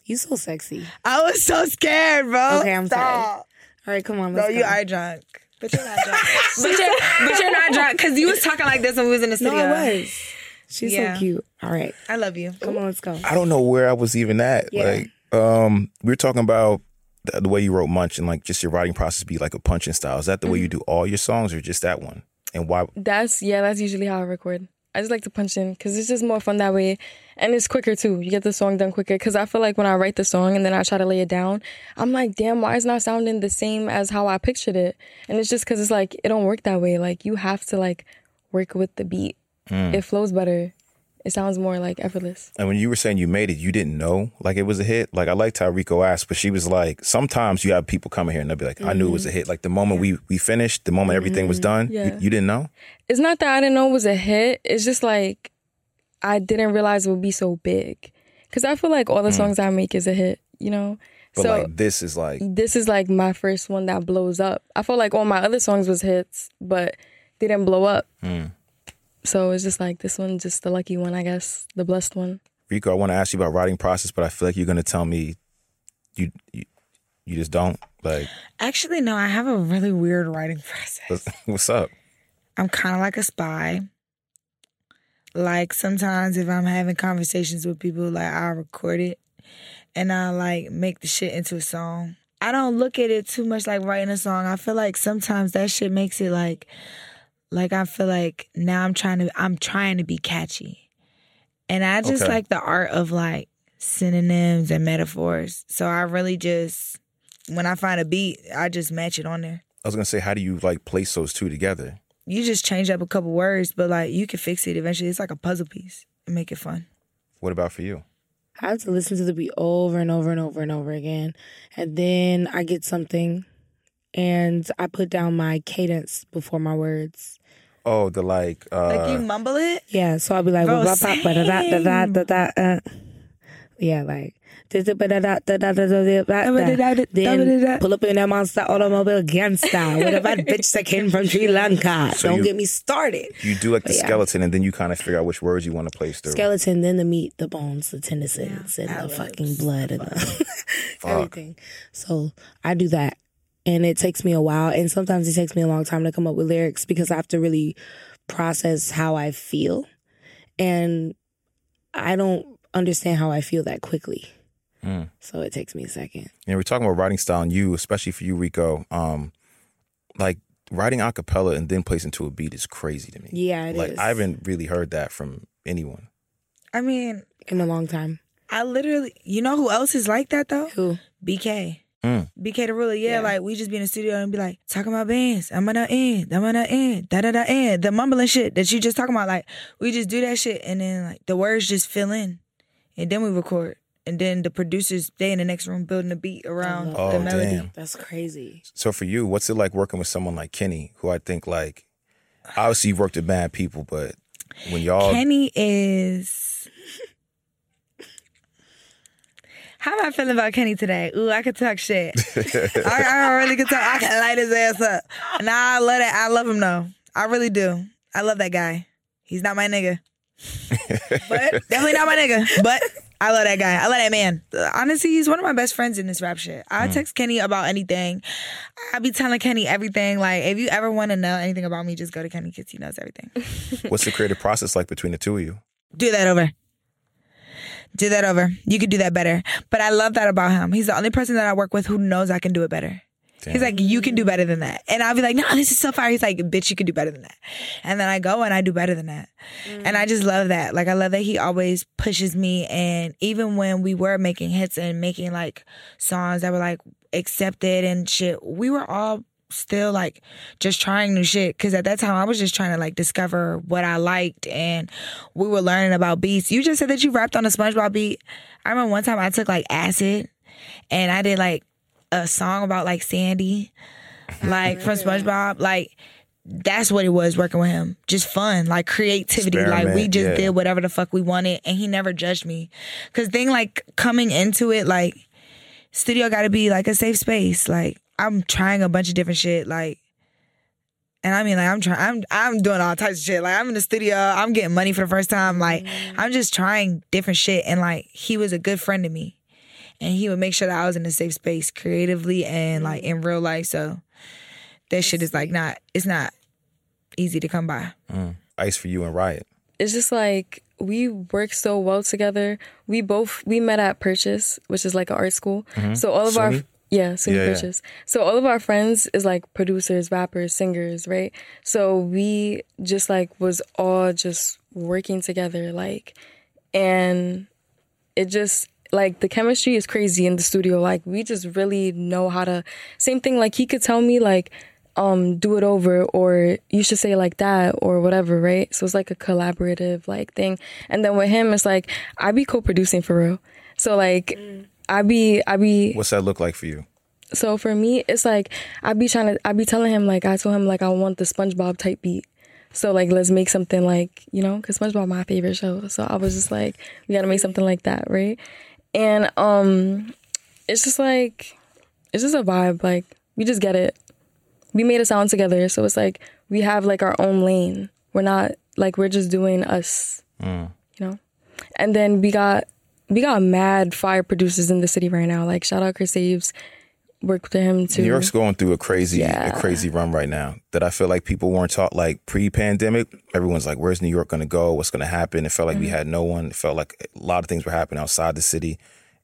You so sexy. I was so scared, bro. Okay, I'm sorry. Stop. All right, come on. No, Let's you go. are drunk. But you're not drunk. but, you're, but you're not drunk because you was talking like this when we was in the studio. No, studio. I was. She's Yeah. so cute. All right, I love you. come on, let's go. I don't know where I was even at. Yeah. Like, um, we were talking about the, the way you wrote Munch and like just your writing process be like a punching style. Is that the way Mm-hmm. you do all your songs or just that one? And why? That's yeah. That's usually how I record. I just like to punch in because it's just more fun that way, and it's quicker too. You get the song done quicker. Because I feel like when I write the song and then I try to lay it down, I'm like, damn, why is it not sounding the same as how I pictured it? And it's just because it's like it don't work that way. Like you have to like work with the beat. Mm. It flows better It sounds more like effortless. And when you were saying you made it, you didn't know like it was a hit. Like I liked how Rico asked, but she was like, sometimes you have people coming here and they'll be like, I knew it was a mm-hmm. hit. Like the moment we we finished, the moment everything was mm-hmm. done, you- Yeah. you, didn't know. It's not that I didn't know it was a hit. It's just like I didn't realize it would be so big. Cause I feel like all the hmm. songs I make is a hit, you know. But so like this is like this is like my first one that blows up. I feel like all my other songs was hits, but they didn't blow up. Hmm. So it's just like this one, just the lucky one, I guess, the blessed one. Rico. I want to ask you about writing process, but I feel like you're gonna tell me you you, you just don't like. Actually, no, I have a really weird writing process. What's, what's up? I'm kind of like a spy. Like sometimes if I'm having conversations with people, like I'll record it and I like make the shit into a song. I don't look at it too much like writing a song. I feel like sometimes that shit makes it like like I feel like now I'm trying to I'm trying to be catchy. And I just Okay. like the art of like synonyms and metaphors. So I really just when I find a beat, I just match it on there. I was gonna say, how do you like place those two together? you just change up a couple words, but like you can fix it eventually. It's like a puzzle piece and make it fun. What about for you? I have to listen to the beat over and over and over and over again. And then I get something and I put down my cadence before my words. Oh, the like. Uh, like you mumble it. Yeah, so I'll be like, Girl, yeah, like. Then pull up in that monster automobile gangster, with a bad bitch that came from Sri Lanka. So Don't you, get me started. You do like the yeah. skeleton, and then you kind of figure out which words you want to place through. Skeleton, then the meat, the bones, the tendons, yeah. and I the fucking blood, and the everything. So I do that. And it takes me a while. And sometimes it takes me a long time to come up with lyrics because I have to really process how I feel. And I don't understand how I feel that quickly. Mm. So it takes me a second. And we're talking about writing style, and you, especially for you, Rico. Um, like writing a cappella and then placing to a beat is crazy to me. Yeah, it like is. I haven't really heard that from anyone. I mean, In a long time. I literally, you know who else is like that though? Who? BK. Mm. BK the ruler, yeah, Yeah. like we just be in the studio and be like talking about bands. I'm gonna end, I'm gonna end, da da da end. The mumbling shit that you just talking about, like we just do that shit and then like the words just fill in, and then we record, and then the producers stay in the next room building a beat around Oh, the melody. damn. That's crazy. So for you, what's it like working with someone like Kenny, who I think like obviously you've worked with bad people, but when y'all Kenny is. How am I feeling about Kenny today? Ooh, I could talk shit. I, I really could talk. I can light his ass up. Nah, I love it. I love him though. I really do. I love that guy. He's not my nigga, but definitely not my nigga. But I love that guy. I love that man. Honestly, he's one of my best friends in this rap shit. I mm. text Kenny about anything. I be telling Kenny everything. Like, if you ever want to know anything about me, just go to Kenny because he knows everything. what's the creative process like between the two of you? Do that over. Do that over. You could do that better. But I love that about him. He's the only person that I work with who knows I can do it better. He's like, you can do better than that. And I'll be like, no, this is so far. He's like, bitch, you can do better than that. And then I go and I do better than that. And I mm. just love that. Like, I love that he always pushes me. And even when we were making hits and making like songs that were like accepted and shit, we were all still like just trying new shit. Cause at that time I was just trying to like discover what I liked and we were learning about beats. You just said that you rapped on a SpongeBob beat. I remember one time I took like acid and I did like a song about like Sandy, like from mm. SpongeBob. Like that's what it was working with him. Just fun, like creativity. Like we just yeah. did whatever the fuck we wanted, and he never judged me. Cause thing like coming into it, like studio got to be like a safe space. Like I'm trying a bunch of different shit. Like. And I mean, like I'm trying, I'm I'm doing all types of shit. Like I'm in the studio, I'm getting money for the first time. Like I'm just trying different shit. And like he was a good friend to me, and he would make sure that I was in a safe space creatively and like in real life. So that shit is like not, it's not easy to come by. Mm. Ice for you and Riot. It's just like we work so well together. We both we met at Purchase, which is like an art school. Mhm. So all of our SUNY? Yeah, SUNY Yeah, yeah. Purchase. So all of our friends is like producers, rappers, singers, right? So we just like was all just working together, like, and it just like the chemistry is crazy in the studio. Like we just really know how to. Same thing. Like he could tell me like um do it over or you should say it like that or whatever, right? So it's like a collaborative like thing. And then with him it's like I be co-producing for real. So like I be I be What's that look like for you? so for me, it's like I be trying to I be telling him like I told him like I want the SpongeBob type beat. So like let's make something like you know because SpongeBob my favorite show. So I was just like we gotta make something like that, right? And um, it's just like it's just a vibe. Like we just get it. We made a sound together, so it's like we have like our own lane. We're not like we're just doing us, you know. And then we got we got mad fire producers in the city right now. Like shout out Chris Saves, worked with him too. New York's going through a crazy, Yeah. a crazy run right now. That I feel like people weren't taught like pre-pandemic. Everyone's like, "Where's New York going to go? What's going to happen?" It felt like we Mm-hmm. had no one. It felt like a lot of things were happening outside the city,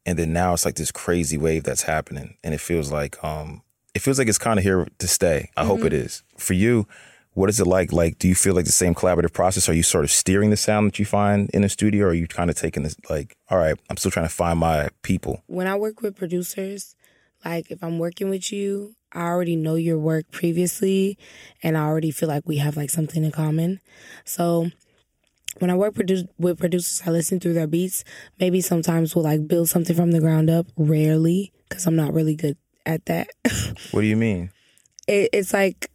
and then now it's like this crazy wave that's happening, and it feels like, um, it feels like it's kind of here to stay. I hope it Mm-hmm. is for you. What is it like? Like, do you feel like the same collaborative process? Are you sort of steering the sound that you find in the studio, or are you kind of taking this like, all right, I'm still trying to find my people? when I work with producers, like if I'm working with you, I already know your work previously and I already feel like we have like something in common. So when I work produ- with producers, I listen through their beats. Maybe sometimes we'll like build something from the ground up, rarely, because I'm not really good at that. What do you mean? it, it's like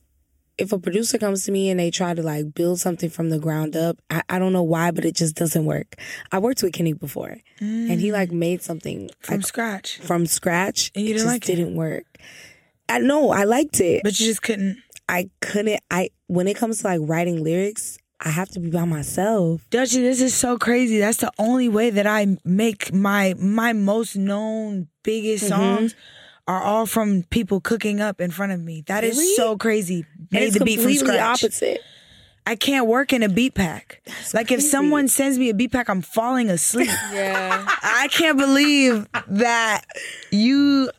if a producer comes to me and they try to like build something from the ground up, I, I don't know why, but it just doesn't work. I worked with Kenny before, and he like made something from like, scratch. from scratch. And you didn't just like it? didn't work. I know I liked it, But you just couldn't. I couldn't. I when it comes to like writing lyrics, I have to be by myself. Doechii, this is so crazy. That's the only way that I make my my most known biggest Mm-hmm. songs are all from people cooking up in front of me. That is Really? so crazy. And Made it's the beat from completely scratch. opposite. I can't work in a beat pack. like if someone sends me a beat pack, I'm falling asleep. yeah. I can't believe that you.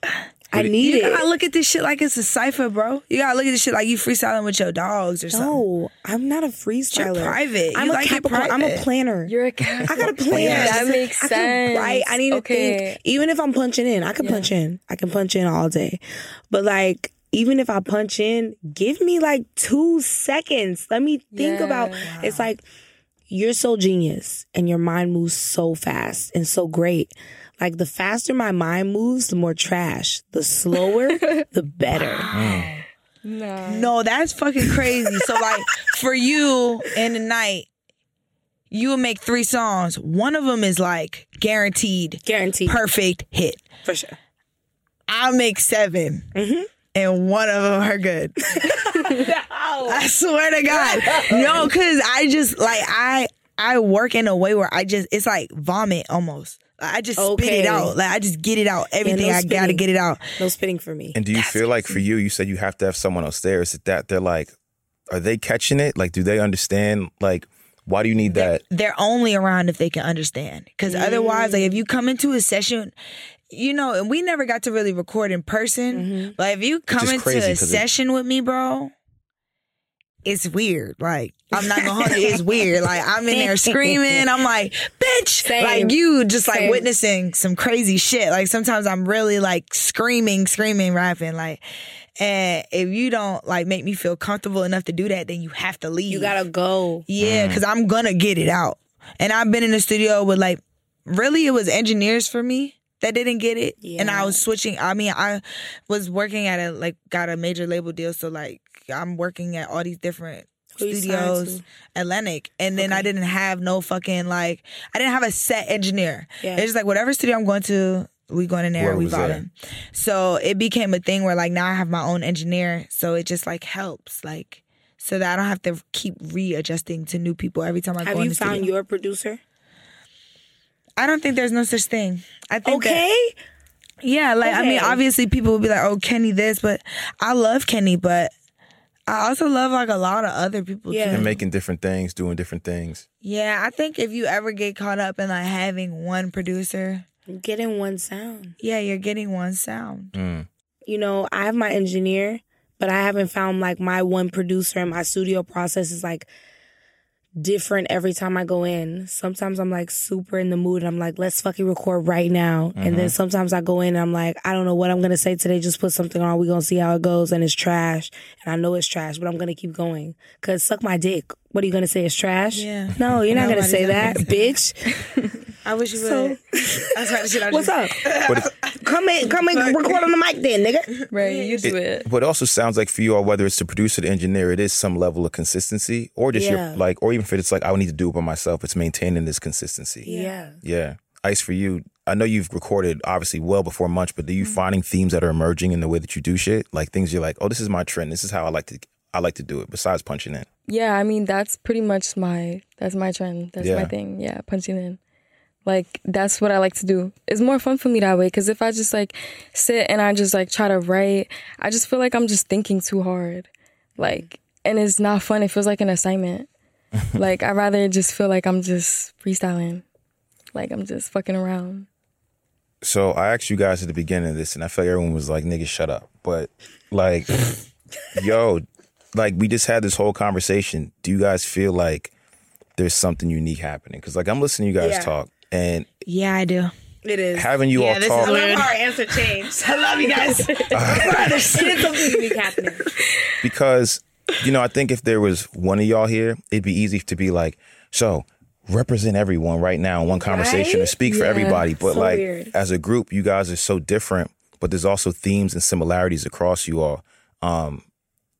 I need you it. gotta look at this shit like it's a cipher, bro. You gotta look at this shit like you freestyling with your dogs or something. No, I'm not a freestyler. private. I'm You a like it Capricorn. I'm a planner. You're a cat. I gotta plan. That makes I sense. write. I need to Okay. think. Even if I'm punching in, I can punch in. I can punch in all day. But like, even if I punch in, give me like two seconds. Let me think Yeah. about. It's like you're so genius, and your mind moves so fast and so great. Like the faster my mind moves, the more trash. The slower, the better. No, No, that's fucking crazy. so like for you in the night, you will make three songs. One of them is like guaranteed, Guaranteed. perfect hit. For sure. I'll make 7 mm-hmm. and one of them are good. I swear to God, no, because I just like I I work in a way where I just it's like vomit almost. Like, I just spit it out. Like I just get it out. Everything no I gotta get it out. No spitting for me. And do you feel like for you, you said you have to have someone upstairs there? Is that they're like, are they catching it? Like, do they understand? Like, why do you need that? they're only around if they can understand. Because otherwise, like if you come into a session, you know, and we never got to really record in person. Mm-hmm. But if you come into a a 'cause it- session with me, bro, it's weird. Like I'm not gonna hold you. It's weird. Like I'm in there screaming. I'm like, bitch. Same. Like you just like Same. witnessing some crazy shit. Like sometimes I'm really like screaming, screaming, rapping. Like, and if you don't like make me feel comfortable enough to do that, then you have to leave. You gotta go. Yeah, mm. because I'm gonna get it out. And I've been in the studio with like, really, it was engineers for me that didn't get it, and I was switching. I mean, I was working at a like got a major label deal, so like I'm working at all these different Who studios, to? Atlantic, and then I didn't have no fucking like I didn't have a set engineer. Yeah. It's just like whatever studio I'm going to. We going in there, Whoever we was there. vibing. So it became a thing where like now I have my own engineer, so it just like helps, like so that I don't have to keep readjusting to new people every time I Have go in you the found studio. your producer? I don't think there's no such thing. I think that- Okay. yeah, like I mean, obviously people will be like, "Oh, Kenny this," but I love Kenny, but I also love like a lot of other people Yeah. too. And making different things, doing different things. Yeah, I think if you ever get caught up in like having one producer, Get in one sound. yeah, you're getting one sound. Mm. You know, I have my engineer, but I haven't found like my one producer in my studio process is like different every time I go in. Sometimes I'm like super in the mood and I'm like, let's fucking record right now. And then mm-hmm. sometimes I go in and I'm like, I don't know what I'm gonna say today. Just put something on. we gonna see how it goes. And it's trash. And I know it's trash, but I'm gonna keep going. Cause suck my dick. What are you gonna say? It's trash? Yeah. No, you're not gonna say that, bitch. I wish you would. So- That's right. Shit, I What's just- up? But it, Come in, come in, record on the mic then, nigga. Right, you do it. but it also sounds like for you all, whether it's the producer, the engineer, it is some level of consistency, or just Yeah. your like, or even if it's like I would need to do it by myself, it's maintaining this consistency. Yeah. Yeah. Ice for you, I know you've recorded obviously well before Munch, but are you mm-hmm. finding themes that are emerging in the way that you do shit? Like things you're like, oh, this is my trend. This is how I like to I like to do it. Besides punching in. Yeah, I mean that's pretty much my that's my trend. That's Yeah. my thing. Yeah, punching in. Like that's what I like to do. It's more fun for me that way because if I just like sit and I just like try to write, I just feel like I'm just thinking too hard. Like and it's not fun. It feels like an assignment. like I rather just feel like I'm just freestyling. Like I'm just fucking around. So I asked you guys at the beginning of this, and I felt like everyone was like, "Nigga, shut up." But like, yo, like we just had this whole conversation. Do you guys feel like there's something unique happening? Because like I'm listening to you guys Yeah. talk, and Yeah, I do. It is. having you yeah, all this talk. is weird. our answer changed. I love you guys. It is something unique happening. because you know I think if there was one of y'all here, it'd be easy to be like, so represent everyone right now in one conversation or Right? speak for everybody. But So like weird. as a group, you guys are so different, but there's also themes and similarities across you all. Um,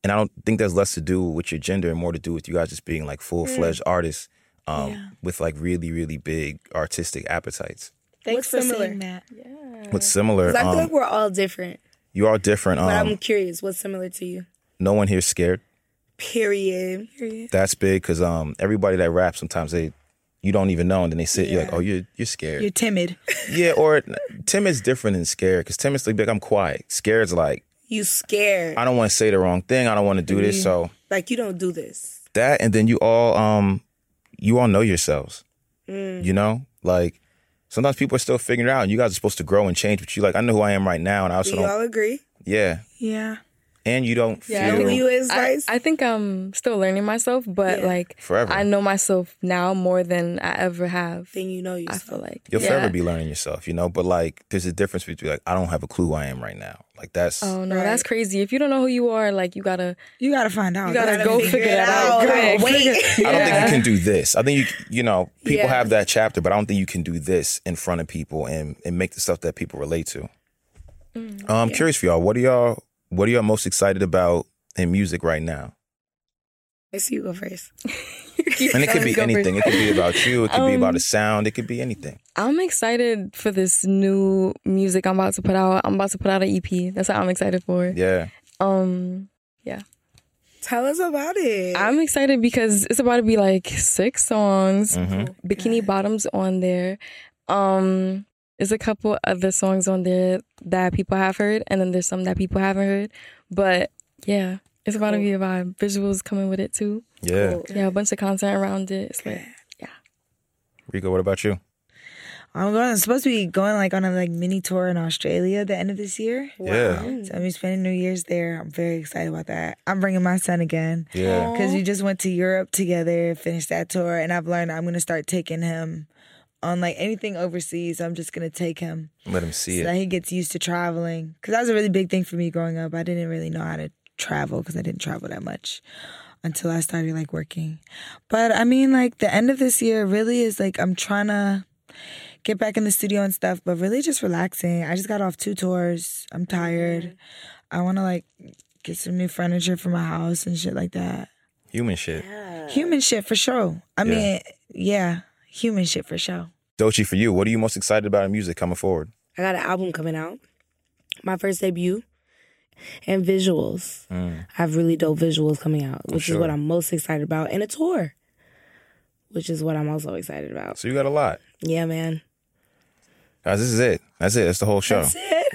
and I don't think there's less to do with your gender and more to do with you guys just being like full fledged artists um, with like really really big artistic appetites. Thanks What's for similar? saying that. What's similar? I feel Um, like we're all different. you are different. But Um, I'm curious, what's similar to you? no one here's scared. Period. That's big because um, everybody that raps sometimes they you don't even know, and then they sit. You're like, oh, you're you're scared. You're timid. yeah, or timid's different than scared because timid's like, I'm quiet. Scared's like, You scared. I don't want to say the wrong thing. I don't want to do this. So Like you don't do this. that, and then you all um, you all know yourselves. Mm. You know, like sometimes people are still figuring it out. And you guys are supposed to grow and change, but you like, I know who I am right now, and I also Do don't. y'all agree? Yeah, Yeah. and you don't Yeah, I feel. think You is I, nice. I think I'm still learning myself, but Yeah. like Forever. I know myself now more than I ever have. Then you know I feel like You'll yeah. forever be learning yourself, you know. But like, there's a difference between like, I don't have a clue who I am right now. Like that's Oh no, Right. that's crazy. If you don't know who you are, like you gotta You gotta find out. you gotta go figure that out. out. quick. Wait. I don't think you can do this. I think you you know people Yeah. have that chapter, but I don't think you can do this in front of people and and make the stuff that people relate to. Mm, I'm curious for y'all. What are y'all What are y'all most excited about in music right now? Let's see you go first. And it could be anything. It could be about you. It could be about Um, a sound. It could be anything. I'm excited for this new music I'm about to put out. I'm about to put out an EP. That's what I'm excited for. Yeah. Um, Yeah. Tell us about it. I'm excited because it's about to be like six songs. Mhm. Bikini Bottoms on there. Um, there's a couple other songs on there that people have heard, and then there's some that people haven't heard. But yeah, it's about to be a vibe. Visuals coming with it too. Yeah. Cool. Yeah, a bunch of content around it. It's like yeah. Rico, what about you? I'm going. I'm supposed to be going like on a like mini tour in Australia at the end of this year. Yeah. So I'm be spending New Year's there. I'm very excited about that. I'm bringing my son again Yeah. because we just went to Europe together, finished that tour, and I've learned I'm gonna start taking him on like anything overseas. I'm just gonna take him Let him see so that it. he gets used to traveling. Because that was a really big thing for me growing up. I didn't really know how to travel because I didn't travel that much until I started like working. But I mean, like the end of this year really is like I'm trying to get back in the studio and stuff, but really just relaxing. I just got off two tours. I'm tired. Mm-hmm. I want to like get some new furniture for my house and shit like that. Human shit. Yeah. Human shit for sure. I Yeah. mean, yeah, human shit for sure. Doechii, for you, what are you most excited about in music coming forward? I got an album coming out. My first debut. And visuals. Mm. I have really dope visuals coming out, which is what. I'm most excited about. And a tour. Which is what I'm also excited about. So you got a lot. Yeah, man. Guys, this is it. That's it. That's the whole show.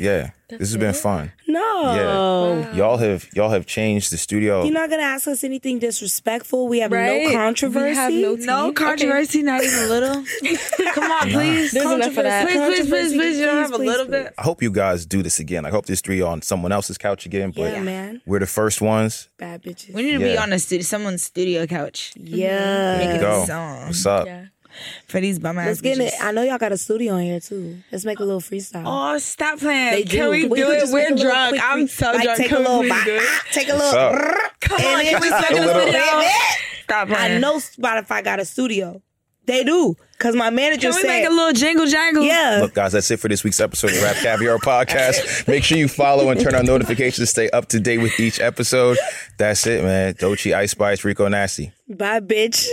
That's. Yeah, this has been fun. No. Yeah, y'all have y'all have changed the studio. You're not gonna ask us anything disrespectful. We have Right? no controversy. We have no No controversy, not even a little. Come on, please. There's enough of that. Please, please, please, please. You don't have a little please, bit. I hope you guys do this again. I hope this three on someone else's couch again. But Yeah, man. we're the first ones. Bad bitches. We need to be on a studio, someone's studio couch. yeah. There you Making go. a song What's up? Yeah. For these bum ass Let's get it. I know y'all got a studio in here too. Let's make a little freestyle. Oh, stop playing. They Can do. we We do could it? We're drunk. quick I'm so like, drunk. take a Can we little please bite. do it? Ah, take a little. up? Come on, And can we then- start in the little- studio? Stop I know Spotify got a studio. They do. Cause my manager Can we said make a little jingle jangle? Yeah. Look, guys, that's it for this week's episode of the RapCaviar Podcast. Make sure you follow and turn on notifications to stay up to date with each episode. That's it, man. Doechii, Ice Spice, Rico Nasty. Bye bitch.